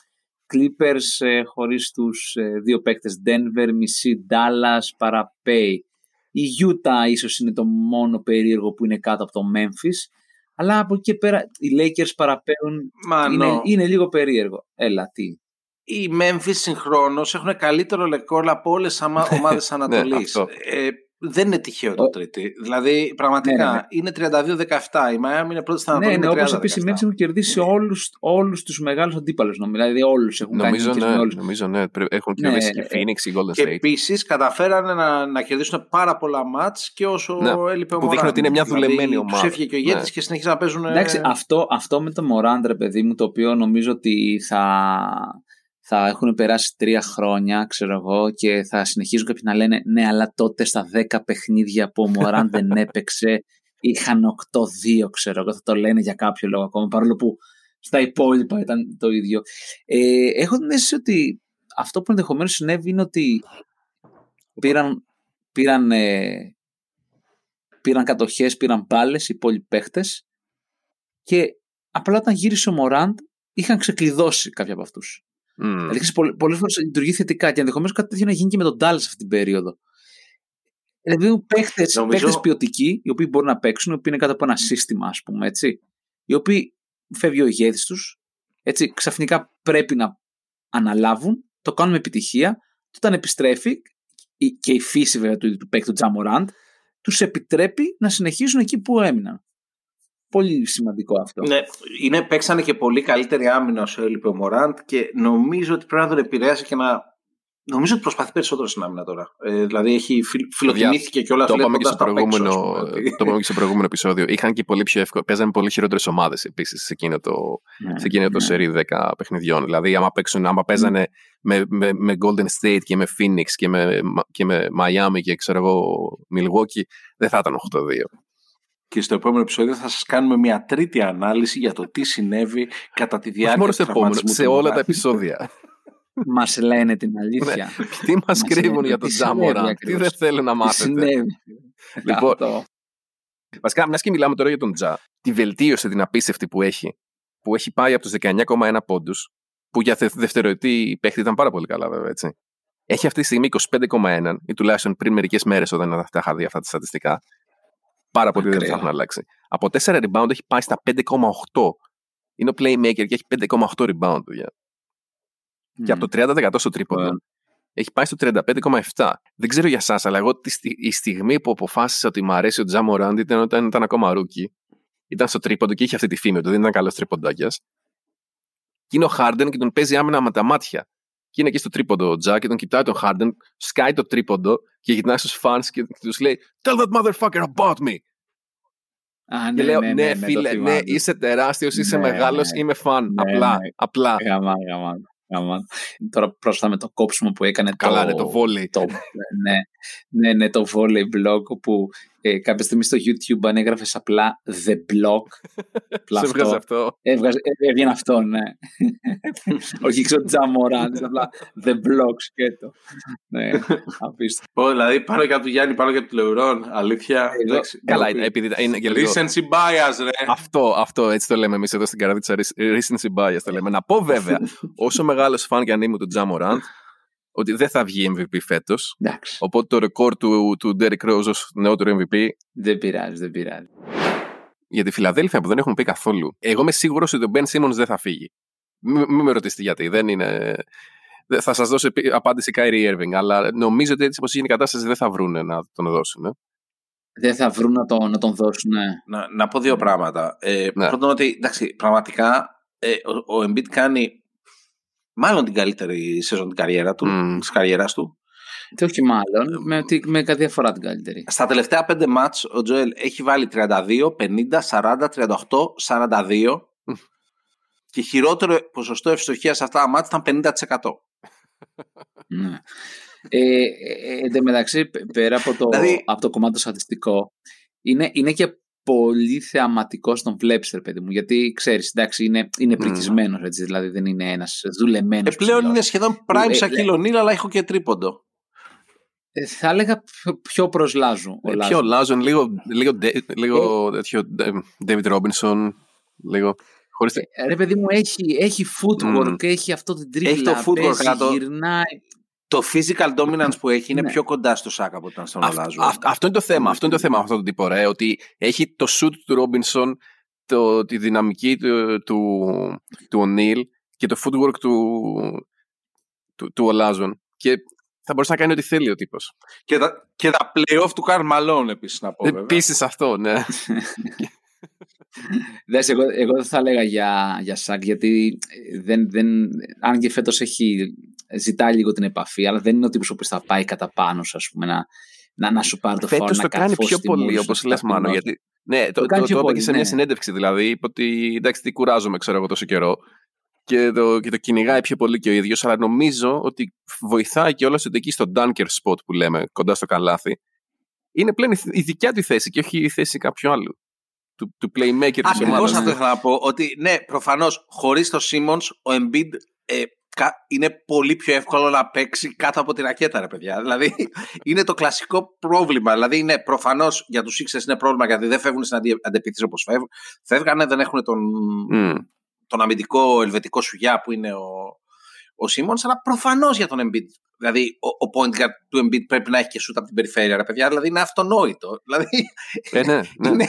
Clippers ε, χωρίς τους ε, δύο παίκτες Denver, μισή Dallas, παραπέει. Η Utah ίσως είναι το μόνο περίεργο που είναι κάτω από το Memphis. Αλλά από εκεί και πέρα οι Lakers παραπέμπουν. Μανώ. Είναι, είναι λίγο περίεργο. Έλα, τι. Οι Memphis συγχρόνως έχουν καλύτερο ρεκόρ από όλες τι <laughs> ομάδες Ανατολής. αυτό. ε, δεν είναι τυχαίο το Ο- τρίτη. Δηλαδή, πραγματικά Ναι, ναι, είναι 32-17. Η Miami είναι πρώτη στα Ναι, Ανατολή. ναι, με όπω επίσης οι 30-17. Memphis έχουν κερδίσει όλους όλους τους μεγάλους αντίπαλους. Δηλαδή, όλους έχουν Νομίζω κάνει νίκες ναι, με όλους. νομίζω ναι. Πρέ- Έχουν Ναι, κερδίσει και η ε, Phoenix, η Golden Και State. επίσης καταφέρανε να, να κερδίσουν πάρα πολλά μάτς και όσο Ναι, έλειπε ο που δείχνει Morant. ότι είναι μια δουλεμένη δηλαδή, ομάδα. Τους έφυγε και ο ηγέτης Ναι. και συνεχίζουν να παίζουν. ε, Εντάξει, αυτό, αυτό με το Μωράντ, ρε παιδί μου, το οποίο νομίζω ότι θα, θα έχουν περάσει τρία χρόνια, ξέρω εγώ, και θα συνεχίζουν κάποιοι να λένε ναι, αλλά τότε στα 10 παιχνίδια που ο Μωράντ δεν <laughs> έπαιξε, είχαν 8-2, ξέρω εγώ, θα το λένε για κάποιο λόγο ακόμα, παρόλο που στα υπόλοιπα ήταν το ίδιο. Ε, έχω την αίσθηση ότι αυτό που ενδεχομένως συνέβη είναι ότι πήραν, πήραν, ε, πήραν κατοχές, πήραν μπάλες οι υπόλοιποι παίχτες και απλά όταν γύρισε ο Μωράντ είχαν ξεκλειδώσει κάποιοι από αυτούς. Μμμ. Δηλαδή, ξέρεις, πολλ- πολλές φορές λειτουργεί θετικά και ενδεχομένως κάτι τέτοιο να γίνει και με τον Dallas αυτή την περίοδο. Δηλαδή, παίχτε Νομίζω- παίχτες ποιοτικοί, οι οποίοι μπορούν να παίξουν, οι οποίοι είναι κάτω από ένα σύστημα, ας πούμε, έτσι. Οι οποίοι φεύγει ο ηγέτης τους, έτσι, ξαφνικά πρέπει να αναλάβουν, το κάνουν με επιτυχία, και όταν επιστρέφει, η- και η φύση βέβαια του, του παίκτη του Τζαμοράντ, τους επιτρέπει να συνεχίσουν εκεί που έμειναν. Πολύ σημαντικό αυτό. Ναι, είναι, παίξανε και πολύ καλύτερη άμυνα όσο έλειπε ο Μωράντ και νομίζω ότι πρέπει να τον επηρέασε και να. Νομίζω ότι προσπαθεί περισσότερο στην άμυνα τώρα. Ε, δηλαδή έχει φιλ, φιλοτιμήθηκε κιόλα Το είπαμε και, στο προηγούμενο, το είπαμε και στο προηγούμενο επεισόδιο. Είχαν και πολύ πιο εύκολο. Παίζανε πολύ χειρότερες ομάδες επίσης σε εκείνο το, Ναι, σε εκείνο το ναι. σερί 10 παιχνιδιών. Δηλαδή, άμα, παίξουν, άμα παίζανε με, με, με Golden State και με Phoenix και με, και με Miami και ξέρω εγώ Milwaukee, δεν θα ήταν 8-2. Και στο επόμενο επεισόδιο θα σας κάνουμε μια τρίτη ανάλυση για το τι συνέβη κατά τη Όχι διάρκεια μόνο του στο επόμενο, τραυματισμού σε του όλα τα Μωράντ. επεισόδια. Μας λένε την αλήθεια. τι μας Μας κρύβουν λένε για τι τον συνέβη Τζάμορα, τι ακριβώς. δεν θέλουν να Τι μάθετε; συνέβη. Λοιπόν, Αυτό. Βασικά, μιας και μιλάμε τώρα για τον Τζα, τη βελτίωση την απίστευτη που έχει, που έχει πάει από τους 19,1 πόντους, που για θε- δευτεροετή παίχτη ήταν πάρα πολύ καλά, βέβαια, έτσι. Έχει αυτή τη στιγμή 25,1 ή τουλάχιστον πριν μερικές μέρες όταν τα είχα δει αυτά τα στατιστικά. Πάρα πολύ δεν θα Ακραίο. έχουν αλλάξει. Από 4 rebound έχει πάει στα 5,8. Είναι ο playmaker και έχει 5,8 rebound. παιδιά. Και από το 30% στο τρίποντο Ωραία. έχει πάει στο 35,7. Δεν ξέρω για εσά, αλλά εγώ τη, στι- η στιγμή που αποφάσισα ότι μου αρέσει ο Τζα Μοράντ ήταν όταν ήταν ακόμα rookie. Ήταν στο τρίποντο και είχε αυτή τη φήμη ότι δεν ήταν καλός τριποντάκιας. Και είναι ο Χάρντεν και τον παίζει άμυνα με τα μάτια. Και είναι εκεί στο τρίποντο ο Τζα και τον κοιτάει τον Χάρντεν, σκάει το τρίποντο και γυρνάει στους fans και τους λέει Tell that motherfucker about me. Α, και λέω, ναι, ναι, το φίλε, ναι, θυμάμαι. είσαι τεράστιος, είσαι Ναι, μεγάλος, ναι. είμαι φαν. Ναι, απλά, ναι. απλά. Γαμά, γαμά, γαμά. Τώρα πρόσφατα με το κόψιμο που έκανε Καλά, το, ναι, το βόλεϊ. το, ναι, ναι, ναι, το volley blog όπου ε, κάποια στιγμή στο YouTube αν έγραφες απλά the block απλά Σε βγάζει αυτό, αυτό. έβγαζε, ε, έβγαινε αυτό, ναι. <laughs> Όχι ξέρω Τζαμοράν, απλά the block σκέτο. ναι, <laughs> απίστευτο. Πω, δηλαδή πάνω και από του Γιάννη, πάνω και από του Λεουρών. Αλήθεια. Εγώ- εντάξει. Καλά, ντροπή. είναι, επειδή είναι και λίγο. Recency bias, ρε. Αυτό, αυτό έτσι το λέμε εμείς εδώ στην καραδίτσα. Recency bias το λέμε. Να πω βέβαια, <laughs> όσο μεγάλος φαν και αν είμαι του Τζα Μοράντ, ότι δεν θα βγει MVP φέτος. Εντάξει, Οπότε το ρεκόρ του, του Derrick Rose ως νεότερο MVP δεν πειράζει, δεν πειράζει. για τη Φιλαδέλφια που δεν έχουμε πει καθόλου. Εγώ είμαι σίγουρος ότι ο Ben Simmons δεν θα φύγει. Μην μη με ρωτήσετε γιατί. Δεν είναι. δεν- Θα σας δώσω επί- απάντηση Kyrie Irving, αλλά νομίζω ότι έτσι όπως γίνει η κατάσταση δεν θα βρούνε να τον δώσουν. ε. Δεν θα βρουν να, τον- να τον δώσουν. ναι. Να, να πω δύο πράγματα. Ε, Ναι. Πρώτον ότι εντάξει, πραγματικά ε, ο, ο Embiid κάνει μάλλον την καλύτερη σεζόν την καριέρα του, Μμ. της καριέρας του. Και όχι μάλλον, με, τη- με κάτι διαφορά την καλύτερη. Στα τελευταία πέντε μάτς ο Τζοέλ έχει βάλει 32, 50, 40, 38, 42 και χειρότερο ποσοστό ευστοχίας σε αυτά τα μάτς ήταν 50%. Ναι. Ε, ε, εν τω μεταξύ, π- πέρα από το, Δηλαδή- από το κομμάτι το στατιστικό, είναι, είναι και πολύ θεαματικός στον βλέπεις, ρε παιδί μου. Γιατί ξέρεις, εντάξει, είναι, είναι πρικισμένο, έτσι. Δηλαδή δεν είναι ένας δουλεμένος. Ε, πλέον είναι σχεδόν prime Ε, Σακύλο Νίλ, αλλά έχω και τρίποντο. θα έλεγα πιο, πιο προς Λάζου. Ο Ε, Λάζου. Πιο Λάζον, λίγο, λίγο, ντε- λίγο τέτοιο ε, David Robinson, λίγο. Χωρίς... Ε, Ρε παιδί μου, έχει, έχει footwork, Μμ. έχει αυτό την τρίπλα, Έχει το footwork, παίζει, αλλά το- γυρνάει. Το physical dominance που έχει είναι Ναι. πιο κοντά στο Σάκα από όταν στον Αυ- Ολάζο. αυ- αυτό είναι το θέμα. Αυτό είναι το θέμα με αυτόν τον τύπο, ρε, ότι έχει το shoot του Robinson το, τη δυναμική του, του, του O'Neill και το footwork του, του, του Ολάζον. Και θα μπορούσε να κάνει ό,τι θέλει ο τύπος. Και τα, και τα playoff του Καρμαλόν επίσης να πω. Επίσης αυτό, ναι. <laughs> Δες, εγώ, εγώ δεν θα έλεγα για, για Σάκ γιατί δεν, δεν, αν και φέτος έχει ζητάει λίγο την επαφή αλλά δεν είναι ο τύπος που θα πάει κατά πάνω σου ας πούμε να, να, να σου πάρει το φόρο Φέτος το κάνει πιο πολύ όπως λες Μάνο γιατί ναι, το, το, το, το, το και σε μια ναι. συνέντευξη δηλαδή είπε ότι εντάξει τι κουράζομαι ξέρω εγώ τόσο καιρό και το, και το κυνηγάει πιο πολύ και ο ίδιος, αλλά νομίζω ότι βοηθάει και όλα ότι εκεί στο dunker spot που λέμε, κοντά στο καλάθι, είναι πλέον η δικιά του θέση και όχι η θέση κάποιου άλλου. Του, του playmaker της ομάδας. αυτό ήθελα να πω. Ότι ναι, προφανώς χωρίς το Simmons ο Embiid ε, είναι πολύ πιο εύκολο να παίξει κάτω από τη ρακέτα, ρε παιδιά. Δηλαδή <laughs> είναι το κλασικό πρόβλημα. Δηλαδή, ναι, προφανώς για τους Sixers είναι πρόβλημα γιατί δεν φεύγουν στην αντεπίθεση όπως φεύγανε, δεν έχουν τον, mm τον αμυντικό ελβετικό σουγιά που είναι ο, ο Σίμονς, αλλά προφανώς για τον Embiid. Δηλαδή, ο, ο point guard του Embiid πρέπει να έχει και σούτ από την περιφέρεια, ρε παιδιά. Δηλαδή, είναι αυτονόητο. Δηλαδή, ε, ναι, ναι. είναι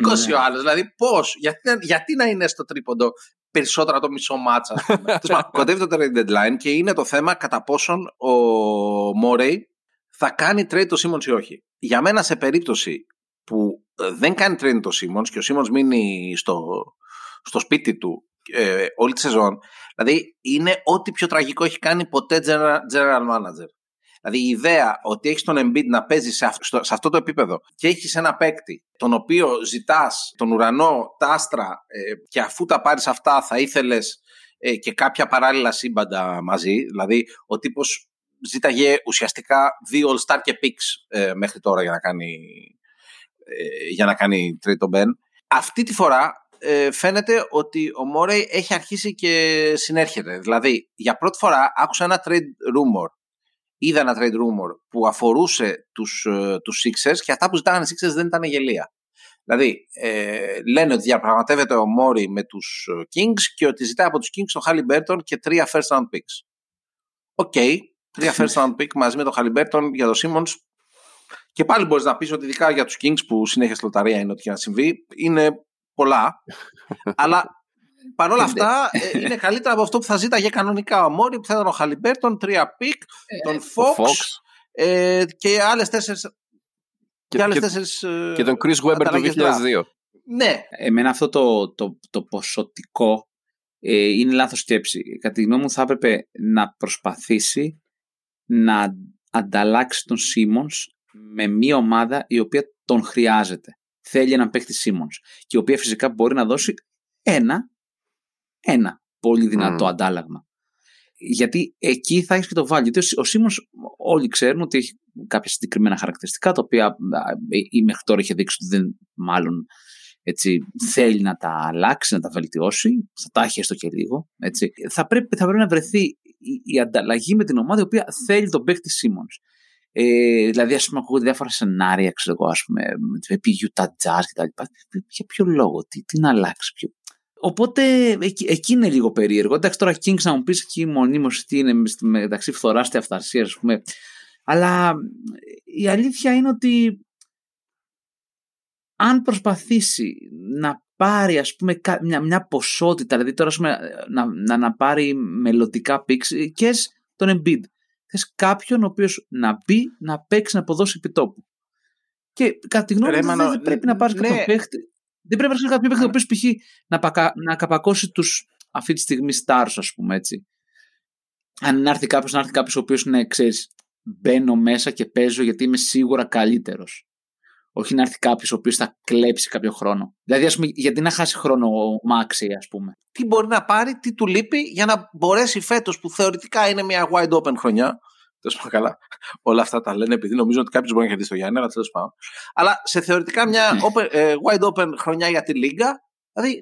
2-20 ναι. ο άλλος. Δηλαδή, πώς, γιατί, γιατί να είναι στο τρίποντο περισσότερο το μισό μάτσα. <laughs> Κοντεύει το trade deadline και είναι το θέμα κατά πόσον ο Μόρεϊ θα κάνει trade το Simmons ή όχι. Για μένα, σε περίπτωση που ε, δεν κάνει trade το Simmons και ο Simmons μείνει στο, στο σπίτι του ε, όλη τη σεζόν. Δηλαδή είναι ό,τι πιο τραγικό έχει κάνει ποτέ general, general manager. Δηλαδή η ιδέα ότι έχεις τον Embiid να παίζει σε, αυτό, σε αυτό το επίπεδο και έχεις ένα παίκτη τον οποίο ζητάς τον ουρανό, τα άστρα ε, και αφού τα πάρεις αυτά θα ήθελες ε, και κάποια παράλληλα σύμπαντα μαζί. Δηλαδή ο τύπος ζήταγε ουσιαστικά δύο All-Star και Picks ε, μέχρι τώρα για να κάνει, ε, για να κάνει trade Ben. Αυτή τη φορά ε, φαίνεται ότι ο Μόρεϊ έχει αρχίσει και συνέρχεται. Δηλαδή, για πρώτη φορά άκουσα ένα trade rumor. Είδα ένα trade rumor που αφορούσε τους, ε, τους Sixers και αυτά που ζητάγανε οι Sixers δεν ήταν γελία. Δηλαδή, ε, λένε ότι διαπραγματεύεται ο Μόρι με τους ε, Kings και ότι ζητάει από τους Kings τον Burton και τρία first round picks. OK, okay, τρία first round pick μαζί με τον Burton για τον Simmons και πάλι μπορείς να πεις ότι ειδικά για τους Kings που συνέχεια στη λοταρία είναι ό,τι και να συμβεί, είναι πολλά. <laughs> αλλά παρόλα αυτά ε, είναι καλύτερα από αυτό που θα ζήταγε κανονικά ο Μόρι που θα ήταν ο Χαλιμπέρτον, τρία pick, ε, τον Fox, ε, και άλλες τέσσερις. Και, και, τέσσερις, και τον Chris Webber το 2002. Ναι. Εμένα αυτό το, το, το ποσοτικό ε, είναι λάθος σκέψη. Κατά τη γνώμη μου θα έπρεπε να προσπαθήσει να ανταλλάξει τον Σίμονς με μια ομάδα η οποία τον χρειάζεται θέλει έναν παίχτη Simmons και η οποία φυσικά μπορεί να δώσει ένα, ένα πολύ δυνατό mm. αντάλλαγμα. Γιατί εκεί θα έχεις και το value. Γιατί ο Simmons όλοι ξέρουν ότι έχει κάποια συγκεκριμένα χαρακτηριστικά τα οποία ή μέχρι τώρα είχε δείξει ότι δεν μάλλον έτσι, θέλει να τα αλλάξει, να τα βελτιώσει, θα τα έχει έστω και λίγο. Έτσι. Θα, πρέπει, θα πρέπει να βρεθεί η, η ανταλλαγή με την ομάδα η οποία θέλει τον παίχτη Simmons. Ε, δηλαδή, ας πούμε, ακούγονται διάφορα σενάρια, ξέρω εγώ, ας πούμε, επί Utah Jazz κτλ. Για ποιο λόγο, τι, τι να αλλάξει, ποιο... Οπότε εκεί, εκεί, είναι λίγο περίεργο. Εντάξει, τώρα Kings να μου πεις εκεί μονίμως τι είναι μεταξύ φθορά και αυθαρσία, ας πούμε. Αλλά η αλήθεια είναι ότι αν προσπαθήσει να πάρει ας πούμε μια, μια ποσότητα, δηλαδή τώρα πούμε, να, να, να πάρει μελλοντικά πίξ και τον Embiid Θες κάποιον ο οποίος να μπει, να παίξει, να αποδώσει επιτόπου. Και κατά τη γνώμη μου δεν πρέπει να πάρεις ναι. κάποιον παίχτη. Δεν πρέπει να πάρεις κάποιον παίχτη ο οποίος π.χ. να, πακα, να καπακώσει τους αυτή τη στιγμή stars, ας πούμε έτσι. Αν έρθει κάποιος, να έρθει κάποιος ο οποίος ναι, ξέρεις, μπαίνω μέσα και παίζω γιατί είμαι σίγουρα καλύτερος. Όχι να έρθει κάποιος ο οποίος θα κλέψει κάποιο χρόνο. Δηλαδή, ας πούμε, γιατί να χάσει χρόνο ο Μάξι, ας πούμε. Τι μπορεί να πάρει, τι του λείπει για να μπορέσει φέτος που θεωρητικά είναι μια wide open χρονιά. Τέλος πάντων, καλά. Όλα αυτά τα λένε επειδή νομίζω ότι κάποιος μπορεί να έχει δει στο Γιάννη, αλλά τέλος πάντων. Αλλά σε θεωρητικά μια open, ε, wide open χρονιά για τη Λίγκα, δηλαδή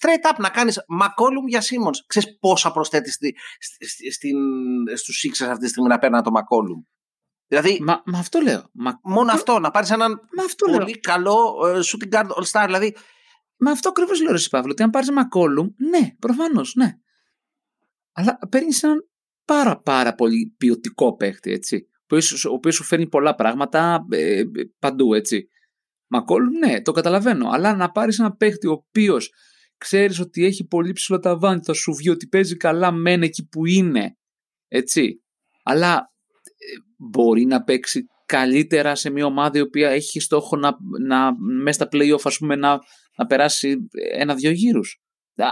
straight up να κάνεις Μακόλουμ για Σίμον. Ξέρεις πόσα προσθέτεις στη, στη, στη, στους Sixers αυτή τη στιγμή να παίρνει το Μακόλουμ. Δηλαδή, μα, μα αυτό λέω. Μα... Μόνο αυτό, να πάρεις έναν πολύ λέω. καλό uh, shooting guard all star. Δηλαδή... Μα αυτό ακριβώς λέω, Ρε Παύλο. Ότι αν πάρεις Μακόλουμ, ναι, προφανώς, ναι. Αλλά παίρνεις έναν πάρα πάρα πολύ ποιοτικό παίχτη, έτσι. Ο οποίος σου φέρνει πολλά πράγματα ε, παντού, έτσι. Μακόλουμ, ναι, το καταλαβαίνω. Αλλά να πάρεις ένα παίχτη ο οποίος ξέρεις ότι έχει πολύ ψηλό ταβάνι, θα σου βγει ότι παίζει καλά μεν εκεί που είναι. Έτσι. Αλλά ε, μπορεί να παίξει καλύτερα σε μια ομάδα η οποία έχει στόχο να, να μέσα στα play-off ας πούμε, να, να περάσει ένα-δυο γύρους.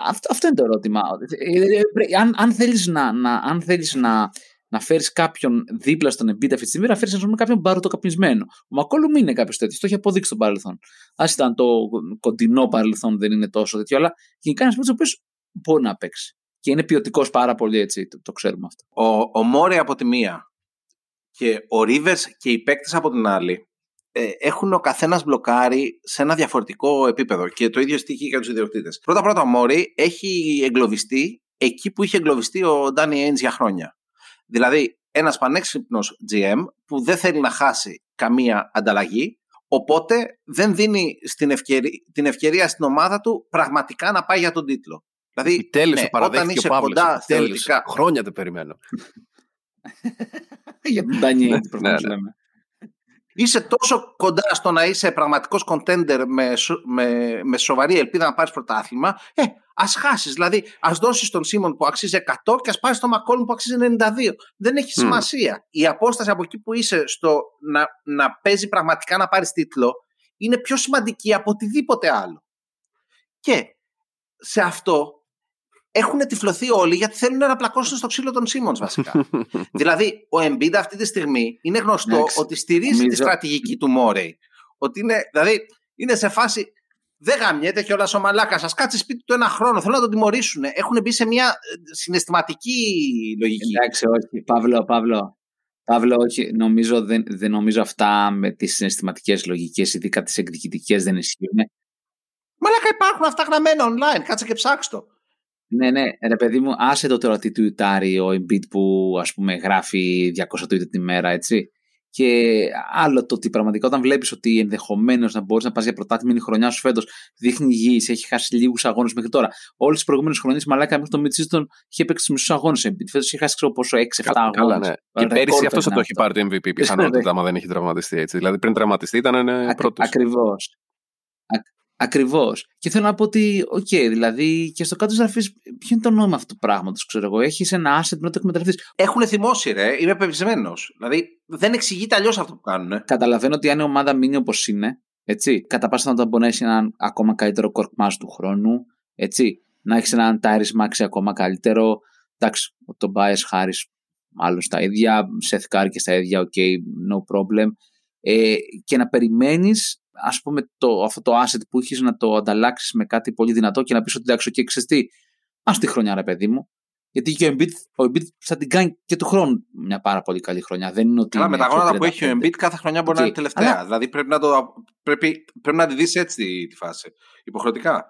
Αυτό, αυτό είναι το ερώτημα. Ε, ε, αν, αν θέλεις να, να, αν θέλεις να, να φέρεις κάποιον δίπλα στον Embiid αυτή τη στιγμή, να φέρεις κάποιον παροτοκαπνισμένο. Ο Μακόλουμ είναι κάποιος τέτοιος. Το έχει αποδείξει στο παρελθόν. Α ήταν το κοντινό παρελθόν δεν είναι τόσο τέτοιο, αλλά γενικά είναι ένα ο οποίος μπορεί να παίξει. Και είναι ποιοτικός πάρα πολύ έτσι, το, το ξέρουμε αυτό. Ο, ο Μόρε από τη μία και ο Ρίβερ και οι παίκτες από την άλλη ε, έχουν ο καθένας μπλοκάρει σε ένα διαφορετικό επίπεδο και το ίδιο στοιχείο για τους ιδιοκτήτες. Πρώτα-πρώτα, ο Μόρι έχει εγκλωβιστεί εκεί που είχε εγκλωβιστεί ο Ντάνι Έιντς για χρόνια. Δηλαδή, ένας πανέξυπνος GM που δεν θέλει να χάσει καμία ανταλλαγή, οπότε δεν δίνει στην ευκαιρία, την ευκαιρία στην ομάδα του πραγματικά να πάει για τον τίτλο. Δηλαδή, ναι, όταν είσαι ο κοντά θεωρητικά. Χρόνια το περιμένω. <laughs> για τον Ντάνι Έιντ, προφανώ Είσαι τόσο κοντά στο να είσαι πραγματικός contender με, με, με σοβαρή ελπίδα να πάρεις πρωτάθλημα. Ε, ας χάσεις. Δηλαδή, ας δώσεις τον Σίμον που αξίζει 100 και ας πάρεις τον Μακόλμ που αξίζει 92. Δεν έχει σημασία. Η απόσταση από εκεί που είσαι στο να, να παίζει πραγματικά να πάρεις τίτλο είναι πιο σημαντική από οτιδήποτε άλλο. Και σε αυτό έχουν τυφλωθεί όλοι γιατί θέλουν να πλακώσουν στο ξύλο των Σίμον βασικά. <laughs> δηλαδή, ο Embiid αυτή τη στιγμή είναι γνωστό ότι στηρίζει τη στρατηγική του Μόρεϊ. Ότι είναι, δηλαδή, είναι σε φάση. Δεν γαμιέται κιόλας ο Μαλάκας. Α κάτσει σπίτι του ένα χρόνο. Θέλω να τον τιμωρήσουν. Έχουν μπει σε μια ε, συναισθηματική λογική. Εντάξει, όχι. Παύλο, Παύλο. Παύλο, όχι. Νομίζω, δεν, δεν νομίζω αυτά με τις συναισθηματικές λογικές, ειδικά τις εκδικητικές, δεν ισχύουν. Μαλάκα υπάρχουν αυτά γραμμένα online. Κάτσε και ψάξ το. Ναι, ναι, ρε παιδί μου, άσε το τώρα τι τουιτάρει ο Embiid που ας πούμε γράφει 200 tweet την μέρα, έτσι. Και άλλο το ότι πραγματικά όταν βλέπεις ότι ενδεχομένως να μπορείς να πας για πρωτάθλημα η χρονιά σου φέτος δείχνει υγιή, έχει χάσει λίγους αγώνες μέχρι τώρα. Όλες τις προηγούμενες χρονιές μαλάκα μέχρι το Μιτσίστον είχε παίξει μισούς αγώνες. Φέτος είχε χάσει ξέρω πόσο 6-7 αγώνες. Ναι. Και πέρυσι αυτός θα το έχει πάρει το MVP πιθανότητα άμα δεν έχει τραυματιστεί έτσι. Δηλαδή πριν τραυματιστεί ήταν πρώτος. Ακριβώς. Ακριβώς. Και θέλω να πω ότι, οκ, okay, δηλαδή και στο κάτω γραφής, ποιο είναι το νόημα αυτού του πράγματος, ξέρω εγώ. Έχεις ένα asset να το εκμεταλλευτείς. Έχουν θυμώσει, ρε. Είμαι πεπισμένος. Δηλαδή δεν εξηγείται αλλιώς αυτό που κάνουν. Ε. Καταλαβαίνω ότι αν η ομάδα μείνει όπως είναι, έτσι, κατά πάσα να το απονέσει έναν ακόμα καλύτερο κορκμά του χρόνου, έτσι, να έχεις έναν Ταϊρίζ Μάξι ακόμα καλύτερο. Εντάξει, ο Τομπάιας Χάρις μάλλον στα ίδια, σε και στα ίδια, ok, okay, no problem. Ε, και να περιμένεις ας πούμε το, αυτό το asset που έχεις να το ανταλλάξεις με κάτι πολύ δυνατό και να πεις ότι εντάξει, και ξέρεις τι, ας τη χρονιά ρε παιδί μου. Γιατί και ο Embiid, ο Embiid θα την κάνει και του χρόνου μια πάρα πολύ καλή χρονιά. Δεν είναι ότι. Αλλά με τα γόνατα που έχει ο Embiid κάθε χρονιά μπορεί okay. να είναι τελευταία. Αλλά... Δηλαδή πρέπει να, το, πρέπει, πρέπει να τη δεις έτσι τη φάση. Υποχρεωτικά.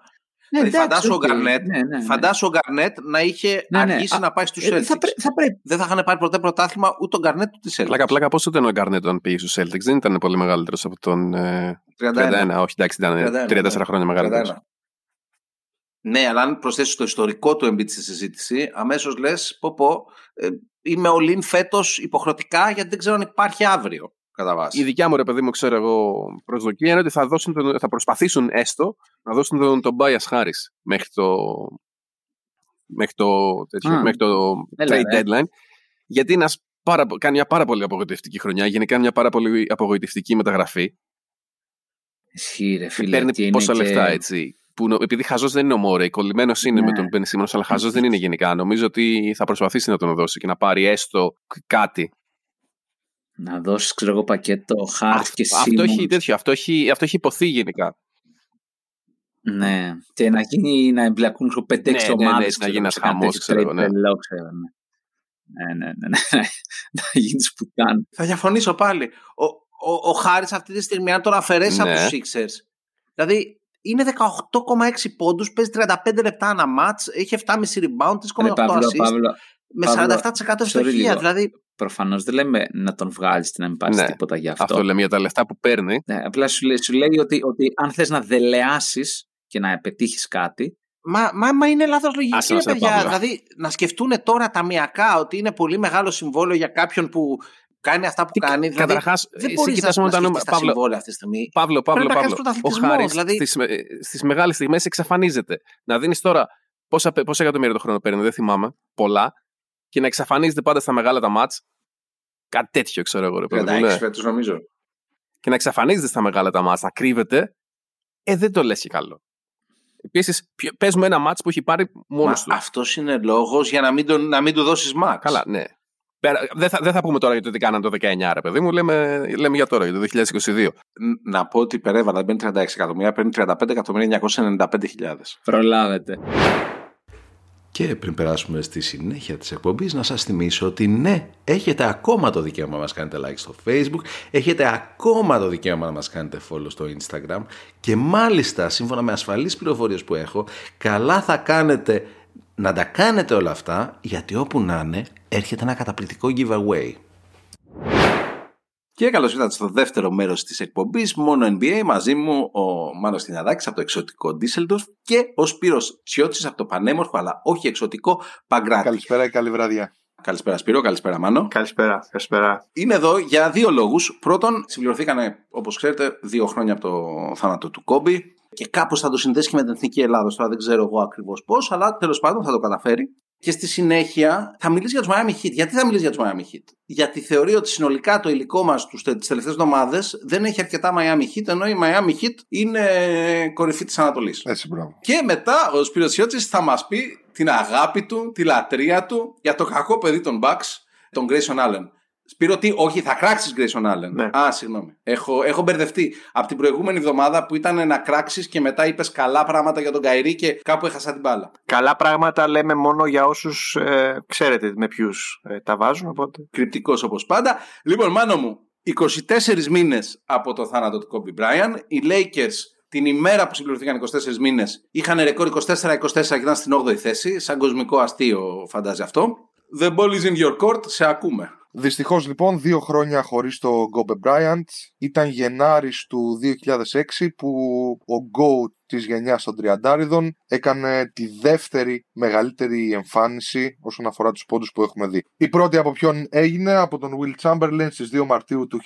Ναι, δηλαδή, φαντάσου, ο Γκαρνέτ, ναι, ναι, ναι. φαντάσου ο Γκαρνέτ να είχε ναι, ναι. αργήσει να πάει στους Celtics. Ε, θα, θα Δεν θα είχαν πάρει ποτέ πρωτάθλημα ούτε ο Γκαρνέτ ούτε τη Celtics. Πλάκα, πλάκα πόσο ήταν ο Γκαρνέτ όταν πήγε στους Celtics; Δεν ήταν πολύ μεγαλύτερος από τον. Ε, 31. 31. Όχι, εντάξει, ήταν 31, 34 χρόνια μεγαλύτερο. Ναι, αλλά αν προσθέσεις το ιστορικό του Embiid στη συζήτηση, αμέσως λες, πω πω, ε, είμαι ο Λίν φέτος υποχρεωτικά γιατί δεν ξέρω αν υπάρχει αύριο. Κατά βάση. Η δικιά μου ρε παιδί μου, ξέρω εγώ, προσδοκία είναι ότι θα, δώσουν τον, θα προσπαθήσουν έστω να δώσουν τον, τον bias Harris μέχρι το, μέχρι το, τέτοιο, μέχρι το trade deadline. Γιατί είναι πάρα, κάνει μια πάρα πολύ απογοητευτική χρονιά, γενικά μια πάρα πολύ απογοητευτική μεταγραφή. Ισχύει, ρε φίλε. Παίρνει πόσα και... λεφτά έτσι. Που, επειδή χαζός δεν είναι ο Μόρεϊ, κολλημένος είναι ναι. με τον Πενσίμονο, αλλά χαζός δεν είναι γενικά. Νομίζω ότι θα προσπαθήσει να τον δώσει και να πάρει έστω κάτι να δώσεις, ξέρω εγώ, πακέτο χάρτη και Αυτό έχει τέτοιο, αυτό έχει, αυτό έχει υποθεί γενικά. Ναι, και να γίνει να εμπλακούν 5-6 ναι, ομάδε. Ναι, ναι, να γίνει ένας χαμός, ξέρω ναι. ναι. Ναι, ναι, ναι, ναι. <laughs> να γίνεις πουτάν. Θα διαφωνήσω πάλι. Ο, ο, ο Χάρης αυτή τη στιγμή, αν τον αφαιρέσεις ναι. από τους Sixers, δηλαδή είναι 18,6 πόντους, παίζει 35 λεπτά ένα μάτ, έχει 7,5 rebound, 3,8 assist. Με 47% ευστοχία. Δηλαδή Προφανώς δεν λέμε να τον βγάλεις και να μην πάρεις ναι, τίποτα για αυτό. Αυτό λέμε για τα λεφτά που παίρνει. Ναι, απλά σου λέει, σου λέει ότι, ότι αν θες να δελεάσεις και να πετύχει κάτι. Μα, μα, μα είναι λάθος λογική, ρε παιδιά. Δηλαδή, να σκεφτούν τώρα ταμιακά ότι είναι πολύ μεγάλο συμβόλαιο για κάποιον που κάνει αυτά που Τι- κάνει. Δηλαδή, καταρχάς, δεν εσύ μπορείς να, κοιτάς να μόνο τα σκεφτείς νούμερα. τα Παύλο. συμβόλαια αυτή τη στιγμή. Παύλο, Παύλο, Πρέπει να κάνεις Παύλο. Ο πρωταθλητισμό, Χάρης δηλαδή- στις, με- στις μεγάλες στιγμές εξαφανίζεται. Να δίνεις τώρα πόσα, πόσα εκατομμύρια το χρόνο παίρνει, δεν θυμάμαι, πολλά, και να εξαφανίζεται πάντα στα μεγάλα τα μάτς. Κάτι τέτοιο ξέρω εγώ, ρε παιδί μου, 36 ναι. φέτος νομίζω. Και να εξαφανίζεται στα μεγάλα τα μάτς, να κρύβεται, ε, δεν το λες και καλό. Επίσης, παίζουμε ένα μάτς που έχει πάρει μόνος του. Αυτός είναι λόγος για να μην, τον, να μην του δώσεις max. Καλά, ναι. Πέρα- Δεν θα, δεν θα πούμε τώρα για το τι κάνανε το 19, ρε παιδί μου. Λέμε, λέμε για τώρα, για το 2022. Ν- Να πω ότι υπερέβαλα, δεν παίρνει 36 εκατομμύρια, παίρνει 35.995.000. Προλάβετε. Και πριν περάσουμε στη συνέχεια της εκπομπής να σας θυμίσω ότι ναι, έχετε ακόμα το δικαίωμα να μας κάνετε like στο facebook, έχετε ακόμα το δικαίωμα να μας κάνετε follow στο instagram και μάλιστα σύμφωνα με ασφαλείς πληροφορίες που έχω, καλά θα κάνετε να τα κάνετε όλα αυτά γιατί όπου να είναι έρχεται ένα καταπληκτικό giveaway. Και καλώς ήρθατε στο δεύτερο μέρος της εκπομπής Μόνο NBA. Μαζί μου ο Μάνος Τινιαδάκης από το εξωτικό Düsseldorf και ο Σπύρος Τσιώτης από το πανέμορφο αλλά όχι εξωτικό Παγκράτη. Καλησπέρα και καλή βραδιά. Καλησπέρα Σπύρο, καλησπέρα Μάνο. Καλησπέρα. Καλησπέρα. Είναι εδώ για δύο λόγους. Πρώτον, συμπληρωθήκανε, όπως ξέρετε, δύο χρόνια από το θάνατο του Κόμπι και κάπως θα το συνδέσει και με την εθνική Ελλάδα. Τώρα δεν ξέρω εγώ ακριβώς πώς, αλλά τέλος πάντων θα το καταφέρει. Και στη συνέχεια θα μιλήσεις για τους Miami Heat. Γιατί θα μιλήσεις για τους Miami Heat, Γιατί θεωρεί ότι συνολικά το υλικό μας τις τελευταίες εβδομάδες δεν έχει αρκετά Miami Heat, ενώ η Miami Heat είναι κορυφή της Ανατολής. Έτσι, μπράβο. Και μετά ο Σπύρος Σιώτσης θα μας πει την αγάπη του, τη λατρεία του για το κακό παιδί των Bucks, τον Grayson Allen. Σπύρο, τι, όχι, θα κράξεις Grayson Allen. Ναι. Α, συγγνώμη. Έχω, έχω μπερδευτεί. Από την προηγούμενη εβδομάδα που ήταν να κράξεις και μετά είπες καλά πράγματα για τον Καϊρή και κάπου έχασα την μπάλα. Καλά πράγματα λέμε μόνο για όσους ε, ξέρετε με ποιους ε, τα βάζουν, οπότε... Κρυπτικός όπως πάντα. Λοιπόν, μάνο μου, 24 μήνες από το θάνατο του Kobe Bryant, οι Lakers την ημέρα που συμπληρωθήκαν 24 μήνες είχαν ρεκόρ 24-24 και ήταν στην 8η θέση. Σαν κοσμικό αστείο, φαντάζει αυτό. The ball is in your court, σε ακούμε. Δυστυχώς λοιπόν, δύο χρόνια χωρίς το Γκόμπε Bryant. Ήταν Γενάρης του 2006 που ο Go της γενιάς των Τριαντάριδων έκανε τη δεύτερη μεγαλύτερη εμφάνιση όσον αφορά τους πόντους που έχουμε δει. Η πρώτη από ποιον έγινε από τον Will Chamberlain στις 2 Μαρτίου του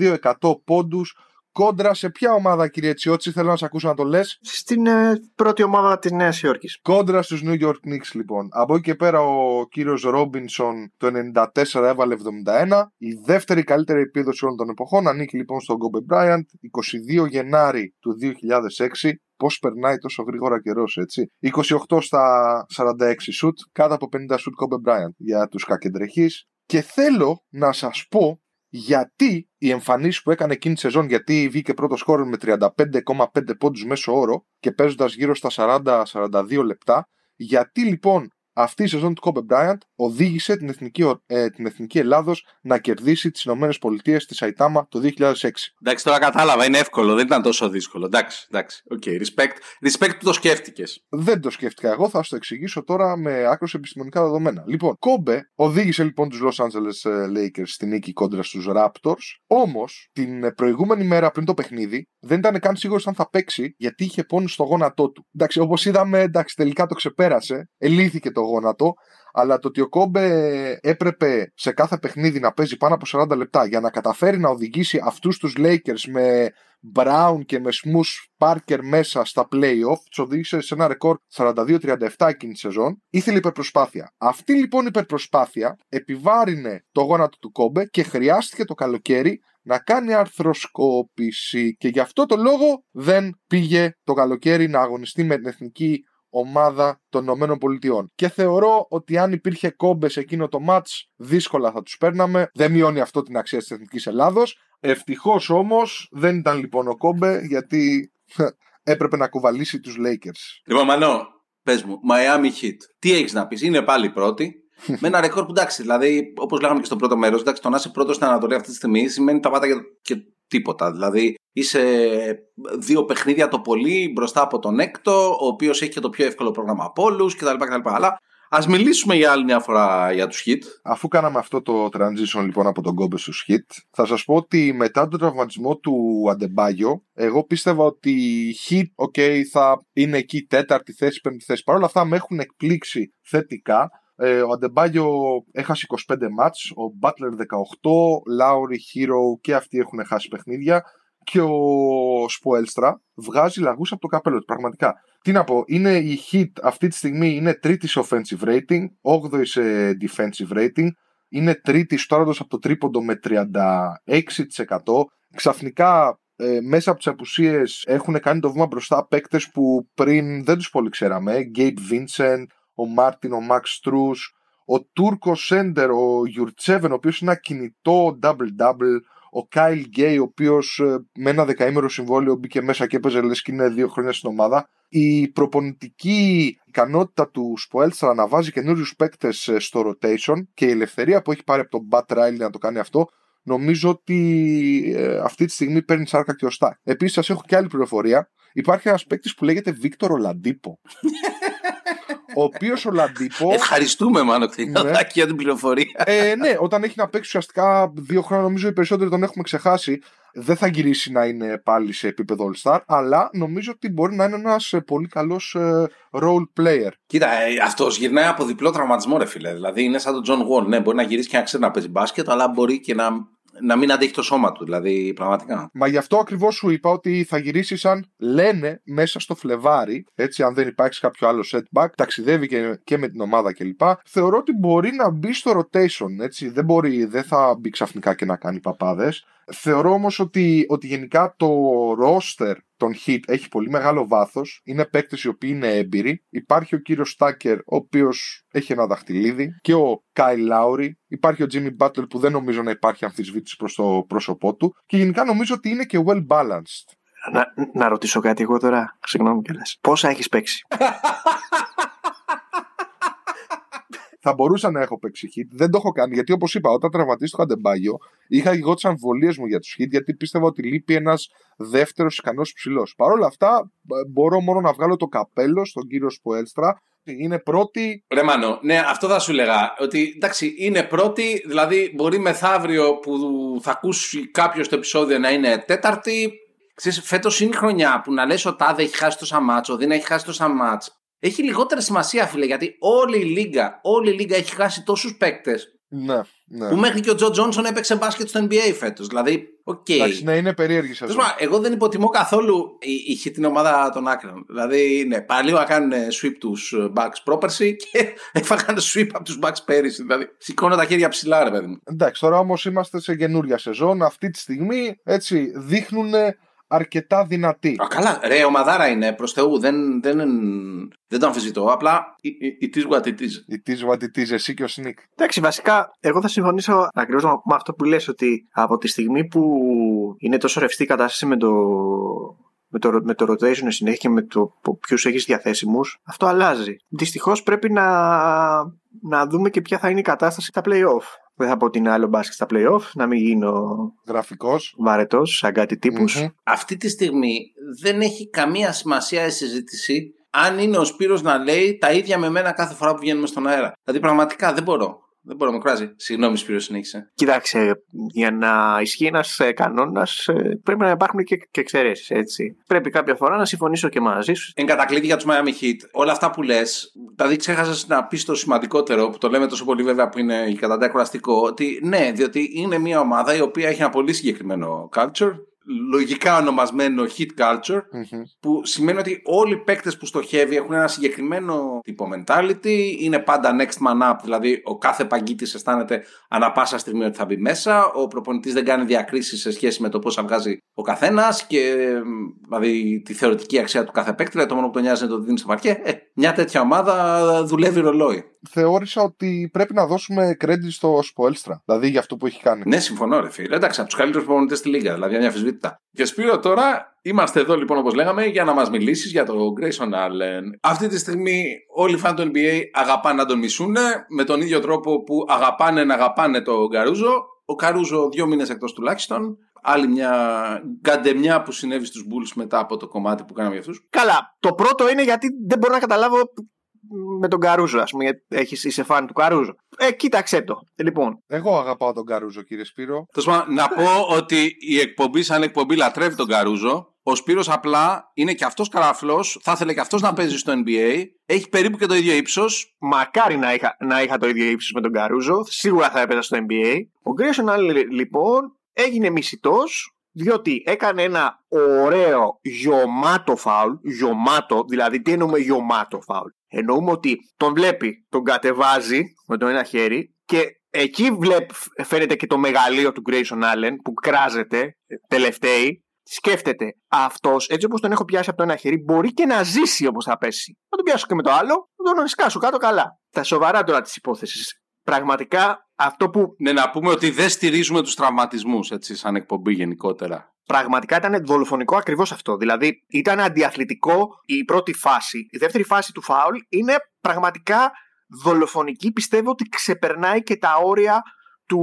1962, 100 πόντους. Κόντρα σε ποια ομάδα, κύριε Τσιώτση, θέλω να σε ακούσω να το λες. Στην ε, πρώτη ομάδα της Νέας Υόρκης. Κόντρα στους New York Knicks λοιπόν. Από εκεί και πέρα ο κύριος Ρόμπινσον το 94 έβαλε 71. Η δεύτερη καλύτερη επίδοση όλων των εποχών ανήκει λοιπόν στον Kobe Bryant 22 Γενάρη του 2006. Πώς περνάει τόσο γρήγορα καιρός έτσι. 28 στα 46 σουτ, κάτω από 50 σουτ Kobe Bryant για τους κακεντρεχείς. Και θέλω να σας πω γιατί οι εμφανίσεις που έκανε εκείνη τη σεζόν, γιατί βγήκε πρώτος σκόρερ με 35,5 πόντους μέσο όρο και παίζοντας γύρω στα 40-42 λεπτά, γιατί λοιπόν αυτή η σεζόν του Kobe Bryant οδήγησε την εθνική, ε, την εθνική Ελλάδος να κερδίσει τις Ηνωμένες Πολιτείες στη Σαϊτάμα το 2006. Εντάξει, τώρα κατάλαβα, είναι εύκολο, δεν ήταν τόσο δύσκολο. Εντάξει, εντάξει. OK, respect. Respect που το σκέφτηκες. Δεν το σκέφτηκα εγώ, θα σου το εξηγήσω τώρα με άκρως επιστημονικά δεδομένα. Λοιπόν, Κόμπε οδήγησε λοιπόν τους Los Angeles ε, Lakers στη νίκη κόντρα στους Raptors. Όμως, την ε, προηγούμενη μέρα πριν το παιχνίδι, δεν ήταν καν σίγουρος αν θα παίξει, γιατί είχε πόνους στο γόνατό του. Εντάξει, όπως είδαμε, εντάξει, τελικά το ξεπέρασε, ελύθηκε το γόνατο. Αλλά το ότι ο Κόμπε έπρεπε σε κάθε παιχνίδι να παίζει πάνω από 40 λεπτά για να καταφέρει να οδηγήσει αυτούς τους Lakers με Brown και με Smooth Parker μέσα στα playoff, τους οδήγησε σε ένα ρεκόρ 42-37 εκείνη τη σεζόν. Ήθελε υπερπροσπάθεια. Αυτή λοιπόν η υπερπροσπάθεια επιβάρυνε το γόνατο του Κόμπε και χρειάστηκε το καλοκαίρι να κάνει αρθροσκόπηση. Και γι' αυτό το λόγο δεν πήγε το καλοκαίρι να αγωνιστεί με την εθνική ομάδα των Ηνωμένων Πολιτειών. Και θεωρώ ότι αν υπήρχε κόμπες σε εκείνο το μάτς, δύσκολα θα τους παίρναμε. Δεν μειώνει αυτό την αξία της Εθνικής Ελλάδος. Ευτυχώς όμως δεν ήταν λοιπόν ο κόμπε γιατί έπρεπε να κουβαλήσει τους Lakers. Λοιπόν, Μανώ, πες μου, Miami Heat. Τι έχεις να πεις, είναι πάλι πρώτη. Με ένα ρεκόρ που εντάξει, δηλαδή, όπως λέγαμε και στο πρώτο μέρος, το να είσαι πρώτος στην Ανατολή αυτή τη στιγμή σημαίνει τα πάτα και, και τίποτα. Δηλαδή, είσαι δύο παιχνίδια το πολύ μπροστά από τον έκτο, ο οποίος έχει και το πιο εύκολο πρόγραμμα από όλους κτλ. Αλλά ας μιλήσουμε για άλλη μια φορά για τους Hit. Αφού κάναμε αυτό το transition λοιπόν από τον Κόμπε στους Hit, θα σας πω ότι μετά τον τραυματισμό του Αντεμπάγιο, εγώ πίστευα ότι οι Hit, ok, θα είναι εκεί τέταρτη θέση, πέμπτη θέση. Παρ' όλα αυτά με έχουν εκπλήξει θετικά Ε, ο Αντεμπάγιο έχασε 25 μάτς, ο Μπάτλερ 18, Λάουρι, Hero και αυτοί έχουν χάσει παιχνίδια και ο Σποέλστρα βγάζει λαγούς από το καπέλο του, πραγματικά. Τι να πω, είναι η Hit αυτή τη στιγμή είναι τρίτη σε offensive rating, 8η σε defensive rating, είναι τρίτη στο από το τρίποντο με 36%. Ξαφνικά ε, μέσα από τις απουσίες έχουν κάνει το βήμα μπροστά παίκτες που πριν δεν τους πολύ ξέραμε. Γκέιπ Βίνσεντ, ο Μάρτιν, ο Μαξ Τρού, ο Τούρκος Σέντερ, ο Γιουρτσέβεν, ο οποίος είναι ένα κινητό double-double, ο Κάιλ Γκέι, ο οποίος ε, με ένα δεκαήμερο συμβόλαιο μπήκε μέσα και έπαιζε λες και είναι δύο χρόνια στην ομάδα. Η προπονητική ικανότητα του Σποέλστρα να βάζει καινούριους παίκτες ε, στο rotation και η ελευθερία που έχει πάρει από τον Μπατ Ράιλι να το κάνει αυτό νομίζω ότι ε, αυτή τη στιγμή παίρνει σάρκα και οστά. Επίσης, σας έχω και άλλη πληροφορία. Υπάρχει ένας παίκτης που λέγεται Βίκτορ Ολαντίπο. <laughs> ο οποίος ο Λαντίπο. Ευχαριστούμε, μάλλον, ναι. για την πληροφορία. Ε, ναι, όταν έχει να παίξει ουσιαστικά δύο χρόνια, νομίζω οι περισσότεροι τον έχουμε ξεχάσει. Δεν θα γυρίσει να είναι πάλι σε επίπεδο All-Star, αλλά νομίζω ότι μπορεί να είναι ένας ε, πολύ καλός ε, role player. Κοίτα, ε, αυτός γυρνάει από διπλό τραυματισμό, ρε φίλε. Δηλαδή είναι σαν τον John Wall. Ναι, μπορεί να γυρίσει και να ξέρει να παίζει μπάσκετ, αλλά μπορεί και να να μην αντέχει το σώμα του, δηλαδή πραγματικά. Μα γι' αυτό ακριβώς σου είπα ότι θα γυρίσεις σαν λένε μέσα στο Φλεβάρι, έτσι, αν δεν υπάρξει κάποιο άλλο setback, ταξιδεύει και, και με την ομάδα κλπ. Θεωρώ ότι μπορεί να μπει στο rotation, έτσι. Δεν μπορεί, δεν θα μπει ξαφνικά και να κάνει παπάδες. Θεωρώ όμως ότι, ότι γενικά το roster των Hit έχει πολύ μεγάλο βάθος. Είναι παίκτες οι οποίοι είναι έμπειροι. Υπάρχει ο κύριος Στάκερ, ο οποίος έχει ένα δαχτυλίδι, και ο Κάι Λάουρι. Υπάρχει ο Jimmy Butler που δεν νομίζω να υπάρχει αμφισβήτηση προς το πρόσωπό του. Και γενικά νομίζω ότι είναι και well balanced. Να, να ρωτήσω κάτι εγώ τώρα. Συγγνώμη κιόλας. Πόσα έχεις παίξει; <laughs> θα μπορούσα να έχω παίξει hit. Δεν το έχω κάνει γιατί, όπως είπα, όταν τραυματίστηκα το Αντεμπάγιο, είχα εγώ τις αμφιβολίες μου για τους hit γιατί πίστευα ότι λείπει ένας δεύτερος ικανός ψηλός. Παρ' όλα αυτά, μπορώ μόνο να βγάλω το καπέλο στον κύριο Σποέλστρα. Είναι πρώτη. Ρε Μάνο, ναι, αυτό θα σου λέγα. Ότι εντάξει, είναι πρώτη, δηλαδή μπορεί μεθαύριο που θα ακούσει κάποιος το επεισόδιο να είναι τέταρτη. Ξέρεις, φέτος είναι η χρονιά που να λες ο Τάδε έχει χάσει τόσα μάτσο, δεν έχει χάσει τόσα μάτς έχει λιγότερη σημασία, φίλε, γιατί όλη η λίγα, όλη η λίγα έχει χάσει τόσους παίκτες. Ναι, ναι. Που μέχρι και ο Τζο Τζόνσον έπαιξε μπάσκετ στο NBA φέτος. Δηλαδή, οκ. Okay. Εντάξει, ναι, είναι περίεργη σα. Εγώ δεν υποτιμώ καθόλου είχε την ομάδα των άκρων. Δηλαδή, ναι, πάλι να κάνουν sweep τους Bucks πρόπερση <laughs> και έφαγαν sweep από τους Bucks πέρυσι. Δηλαδή, σηκώνω τα χέρια ψηλά, ρε παιδί μου. Εντάξει, τώρα όμως είμαστε σε καινούρια σεζόν. Αυτή τη στιγμή έτσι δείχνουν αρκετά δυνατή. Α, καλά, ρε, ομαδάρα είναι προς Θεού. Δεν, δεν, δεν το αμφισβητώ. Απλά it is what it is. It is what it is, εσύ και ο Σνικ. Εντάξει, βασικά, εγώ θα συμφωνήσω ακριβώς με αυτό που λες ότι από τη στιγμή που είναι τόσο ρευστή η κατάσταση με το, με το, με το rotation συνέχεια και με το ποιους έχεις διαθέσιμους, αυτό αλλάζει. Δυστυχώς πρέπει να, να δούμε και ποια θα είναι η κατάσταση στα playoff. Δεν θα πω ότι είναι άλλο μπάσκετ στα playoff, να μην γίνω γραφικός, βαρετός, σαν κάτι Αυτή τη στιγμή δεν έχει καμία σημασία η συζήτηση αν είναι ο Σπύρος να λέει τα ίδια με μένα κάθε φορά που βγαίνουμε στον αέρα. Δηλαδή πραγματικά δεν μπορώ. Δεν μπορώ να με κράζει. Συγγνώμη, Σπύρο, συνέχισε. Κοίταξε, για να ισχύει ένας ε, κανόνας ε, πρέπει να υπάρχουν και, και εξαιρέσεις. Έτσι. Πρέπει κάποια φορά να συμφωνήσω και μαζί σου. Εν κατακλείδη για τους Miami Heat, όλα αυτά που λες, δηλαδή ξέχασες να πεις το σημαντικότερο που το λέμε τόσο πολύ βέβαια που είναι η κατά κουραστικό, ότι ναι, διότι είναι μια ομάδα η οποία έχει ένα πολύ συγκεκριμένο culture λογικά ονομασμένο hit culture που σημαίνει ότι όλοι οι παίκτες που στοχεύει έχουν ένα συγκεκριμένο τύπο mentality είναι πάντα next man up δηλαδή ο κάθε παγκίτης αισθάνεται ανα πάσα στιγμή ότι θα μπει μέσα ο προπονητής δεν κάνει διακρίσεις σε σχέση με το πώς βγάζει ο καθένας και δηλαδή τη θεωρητική αξία του κάθε παίκτη δηλαδή το μόνο που τον νοιάζει είναι το ότι δίνει στο παρκέ ε, μια τέτοια ομάδα δουλεύει ρολόι θεώρησα ότι πρέπει να δώσουμε credit στο Σποέλστρα. Δηλαδή για αυτό που έχει κάνει. Ναι, συμφωνώ, ρε φίλε. Εντάξει, από τους καλύτερους προπονητές στη Λίγα. Δηλαδή, μια αμφισβήτητα. Και Σπύρο, τώρα είμαστε εδώ λοιπόν, όπως λέγαμε, για να μας μιλήσεις για τον Grayson Allen. Αυτή τη στιγμή όλοι οι φαν του NBA αγαπάνε να τον μισούν με τον ίδιο τρόπο που αγαπάνε να αγαπάνε τον Καρούζο. Ο Καρούζο δύο μήνες εκτός τουλάχιστον. Άλλη μια γκαντεμιά που συνέβη στους Bulls μετά από το κομμάτι που κάναμε για αυτούς. Καλά. Το πρώτο είναι γιατί δεν μπορώ να καταλάβω με τον Καρούζο, ας πούμε, γιατί έχεις, είσαι φαν του Καρούζο. Ε, κοίταξε το. Λοιπόν. Εγώ αγαπάω τον Καρούζο, κύριε Σπύρο. να πω ότι η εκπομπή, σαν εκπομπή, λατρεύει τον Καρούζο. Ο Σπύρος απλά είναι και αυτός καραφλός, θα ήθελε και αυτός να παίζει στο NBA. Έχει περίπου και το ίδιο ύψος. Μακάρι να είχα, να είχα το ίδιο ύψος με τον Καρούζο. Σίγουρα θα έπαιζα στο NBA. Ο Grayson Allen λοιπόν έγινε μισητός διότι έκανε ένα ωραίο γιωμάτο φάουλ. Γιωμάτο, δηλαδή τι εννοούμε γιωμάτο φάουλ. Εννοούμε ότι τον βλέπει, τον κατεβάζει με το ένα χέρι και εκεί βλέπ, φαίνεται και το μεγαλείο του Grayson Allen που κράζεται τελευταίοι. Σκέφτεται αυτός, έτσι όπως τον έχω πιάσει από το ένα χέρι, μπορεί και να ζήσει όπως θα πέσει. Να τον πιάσω και με το άλλο, να τον σκάσω κάτω καλά. Τα σοβαρά τώρα της υπόθεσης. Πραγματικά αυτό που Ναι, να πούμε ότι δεν στηρίζουμε τους τραυματισμούς, έτσι, σαν εκπομπή γενικότερα. πραγματικά ήταν δολοφονικό ακριβώς αυτό. Δηλαδή ήταν αντιαθλητικό η πρώτη φάση. Η δεύτερη φάση του φάουλ είναι πραγματικά δολοφονική. Πιστεύω ότι ξεπερνάει και τα όρια του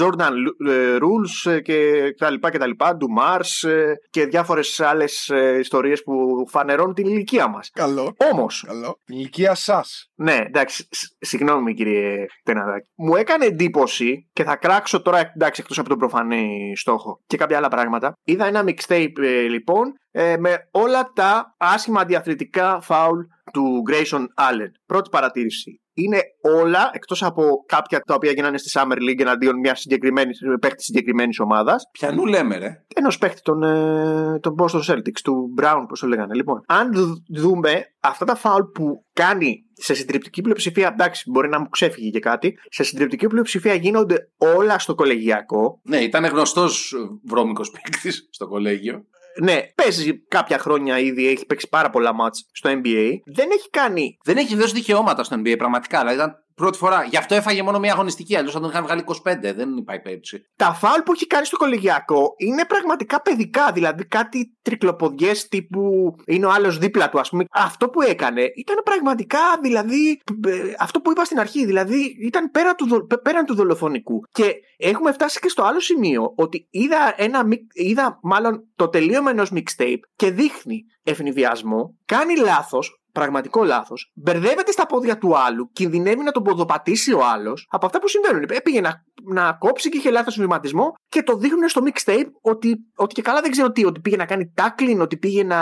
Jordan ε, Rules ε, και τα λοιπά και τα λοιπά, του Mars ε, και διάφορες άλλες ε, ιστορίες που φανερώνουν την ηλικία μας. Καλό. Όμως, Καλό. Την ηλικία σας. ναι, εντάξει, σ- συγγνώμη κύριε Τεναδάκη. Μου έκανε εντύπωση και θα κράξω τώρα, εντάξει, εκτός από τον προφανή στόχο και κάποια άλλα πράγματα. Είδα ένα mixtape ε, λοιπόν ε, με όλα τα άσχημα διαθλητικά φάουλ του Grayson Allen. Πρώτη παρατήρηση. Είναι όλα εκτός από κάποια τα οποία γίνανε στη Summer League εναντίον μιας συγκεκριμένης παίχτη συγκεκριμένης ομάδας. Πιανού λέμε, ρε. Ενός παίχτη των, ε, των Boston Celtics, του Brown, πώς το λέγανε. Λοιπόν, αν δ- δούμε αυτά τα φάουλ που κάνει σε συντριπτική πλειοψηφία, εντάξει, μπορεί να μου ξέφυγε και κάτι, σε συντριπτική πλειοψηφία γίνονται όλα στο κολεγιακό. Ναι, ήταν γνωστός βρώμικος παίκτης στο κολέγιο. Ναι, παίζεις κάποια χρόνια ήδη, έχεις παίξει πάρα πολλά μάτς στο NBA. Δεν έχει κάνει Δεν έχει δώσει δικαιώματα στο NBA, πραγματικά. Δηλαδή ήταν πρώτη φορά. Γι' αυτό έφαγε μόνο μια αγωνιστική. Αλλιώς θα τον είχαν βγάλει 25. Δεν υπάρχει περίπτωση. τα φάουλ που έχει κάνει στο κολεγιακό είναι πραγματικά παιδικά. Δηλαδή κάτι τρικλοποδιές τύπου είναι ο άλλος δίπλα του, ας πούμε. Αυτό που έκανε ήταν πραγματικά δηλαδή ε, αυτό που είπα στην αρχή. Δηλαδή ήταν πέρα του, δο- πέ- πέραν του δολοφονικού. Και έχουμε φτάσει και στο άλλο σημείο ότι είδα, ένα, μικ- είδα μάλλον το τελείωμα ενός mixtape και δείχνει ευνηδιασμό, κάνει λάθος, πραγματικό λάθος, μπερδεύεται στα πόδια του άλλου, κινδυνεύει να τον ποδοπατήσει ο άλλος από αυτά που συμβαίνουν. Έπηγε να, να κόψει και είχε λάθος βηματισμό και το δείχνουν στο mixtape ότι, ότι και καλά δεν ξέρω τι, ότι πήγε να κάνει tackling, ότι πήγε να.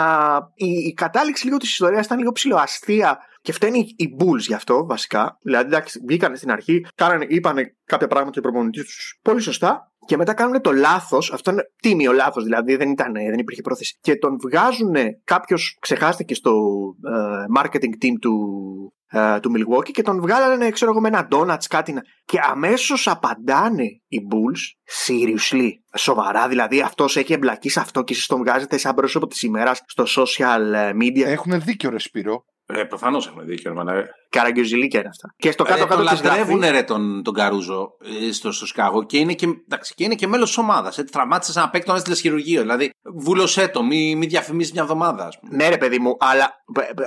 Η, η κατάληξη λίγο της ιστορίας ήταν λίγο ψηλοαστεία και φταίνει οι Bulls γι' αυτό βασικά. Δηλαδή, εντάξει, βγήκαν στην αρχή, κάνανε, είπανε κάποια πράγματα οι προπονητής τους πολύ σωστά. Και μετά κάνουν το λάθος, αυτό είναι τίμιο λάθος, δηλαδή δεν, ήταν, δεν υπήρχε πρόθεση. Και τον βγάζουν, κάποιος ξεχάστηκε στο ε, marketing team του, ε, του Milwaukee και τον βγάλανε, ξέρω εγώ, με ένα donuts κάτι. να- Και αμέσως απαντάνε οι Bulls, seriously, σοβαρά. Δηλαδή αυτός έχει εμπλακεί σε αυτό και εσείς τον βγάζετε σαν πρόσωπο της ημέρας στο social ε, media. Έχουν δίκιο, ρε Σπύρο. Ε, Προφανώς έχουν δίκιο. ρε, μάνα. Καραγκιουζιλίκια είναι αυτά. Και στο Ρε, κάτω-κάτω τον της γραφή. λατρεύουν ρε τον, τον Καρούζο ε, στο, στο Σκάγο και είναι και, εντάξει, και, είναι και μέλος της ομάδας. Τραυμάτισες ένα παίκτη, τον έστειλες χειρουργείο. Δηλαδή, βούλωσέ το, μη, μη διαφημίσει μια εβδομάδα, ας πούμε. Ναι, ρε παιδί μου, αλλά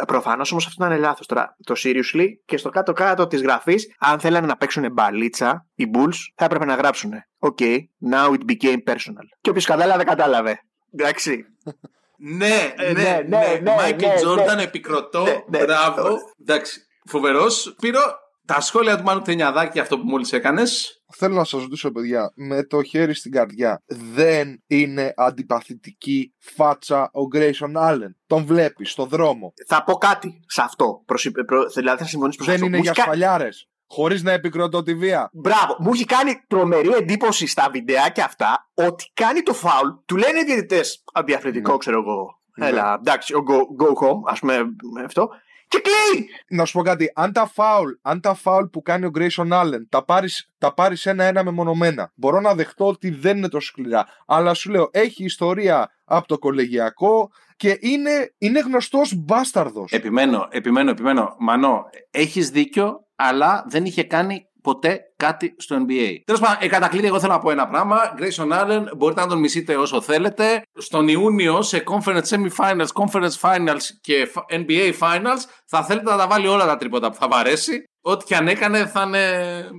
προφανώς όμως αυτό ήταν λάθος τώρα. Το seriously και στο κάτω-κάτω της γραφής, αν θέλανε να παίξουν μπαλίτσα οι Bulls, θα έπρεπε να γράψουν. OK, now it became personal. Και όποιος κατάλαβε, κατάλαβε. Εντάξει. <laughs> Ναι, Ε, ναι, ναι, ναι. ναι, ναι, Μάικλ ναι, Τζόρνταν, ναι. επικροτώ. Ναι, ναι. Μπράβο. Εντάξει, φοβερός. Πήρω τα σχόλια του Μάνου Τενιαδάκη, αυτό που μόλις έκανες. Θέλω να σας ρωτήσω, παιδιά, με το χέρι στην καρδιά, δεν είναι αντιπαθητική φάτσα ο Grayson Allen; Τον βλέπεις στο δρόμο; Θα πω κάτι σε αυτό. Προς, προ, δηλαδή θα συμφωνήσω προς δεν αυτό. είναι Μου για έχει κα- σφαλιάρες; Χωρίς να επικροτώ τη βία. Μπράβο, μου έχει κάνει τρομερή εντύπωση στα βιντεάκια αυτά ότι κάνει το φάουλ. Του λένε οι διαιτητέ αδιαφρετικό, Ναι. ξέρω εγώ. Ναι. Έλα, εντάξει, go, go home, ας πούμε με αυτό. Και κλαίει! Να σου πω κάτι, αν τα φάουλ, αν τα φάουλ που κάνει ο Grayson Allen τα πάρεις, τα πάρεις ένα-ένα μεμονωμένα, μπορώ να δεχτώ ότι δεν είναι τόσο σκληρά. Αλλά σου λέω, έχει ιστορία από το κολεγιακό και είναι, είναι γνωστός μπάσταρδος. Επιμένω, επιμένω, επιμένω. Μανώ, έχεις δίκιο, αλλά δεν είχε κάνει ποτέ κάτι στο NBA. Τέλος πάντων, ε, κατακλείδη, εγώ θέλω να πω ένα πράγμα. Grayson Allen, μπορείτε να τον μισείτε όσο θέλετε. Στον Ιούνιο, σε Conference Semifinals, Conference Finals και F- NBA Finals, θα θέλετε να τα βάλει όλα τα τρίποτα που θα βαρέσει. Ό,τι και αν έκανε θα είναι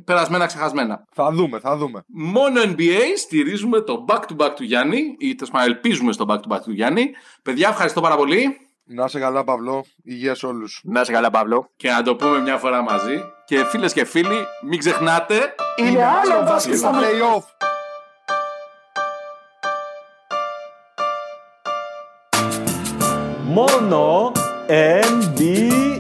περασμένα ξεχασμένα. Θα δούμε, θα δούμε. Μόνο NBA στηρίζουμε το back-to-back του Γιάννη, ή τέλος πάντων ελπίζουμε στο back-to-back του Γιάννη. Παιδιά, ευχαριστώ πάρα πολύ. Να σε καλά, Παυλό. Υγεία σε όλους. Να σε καλά, Παυλό. Και να το πούμε μια φορά μαζί. Και φίλες και φίλοι, μην ξεχνάτε. Είναι, είναι άλλο βάσκετ στα playoff. Μόνο NBA.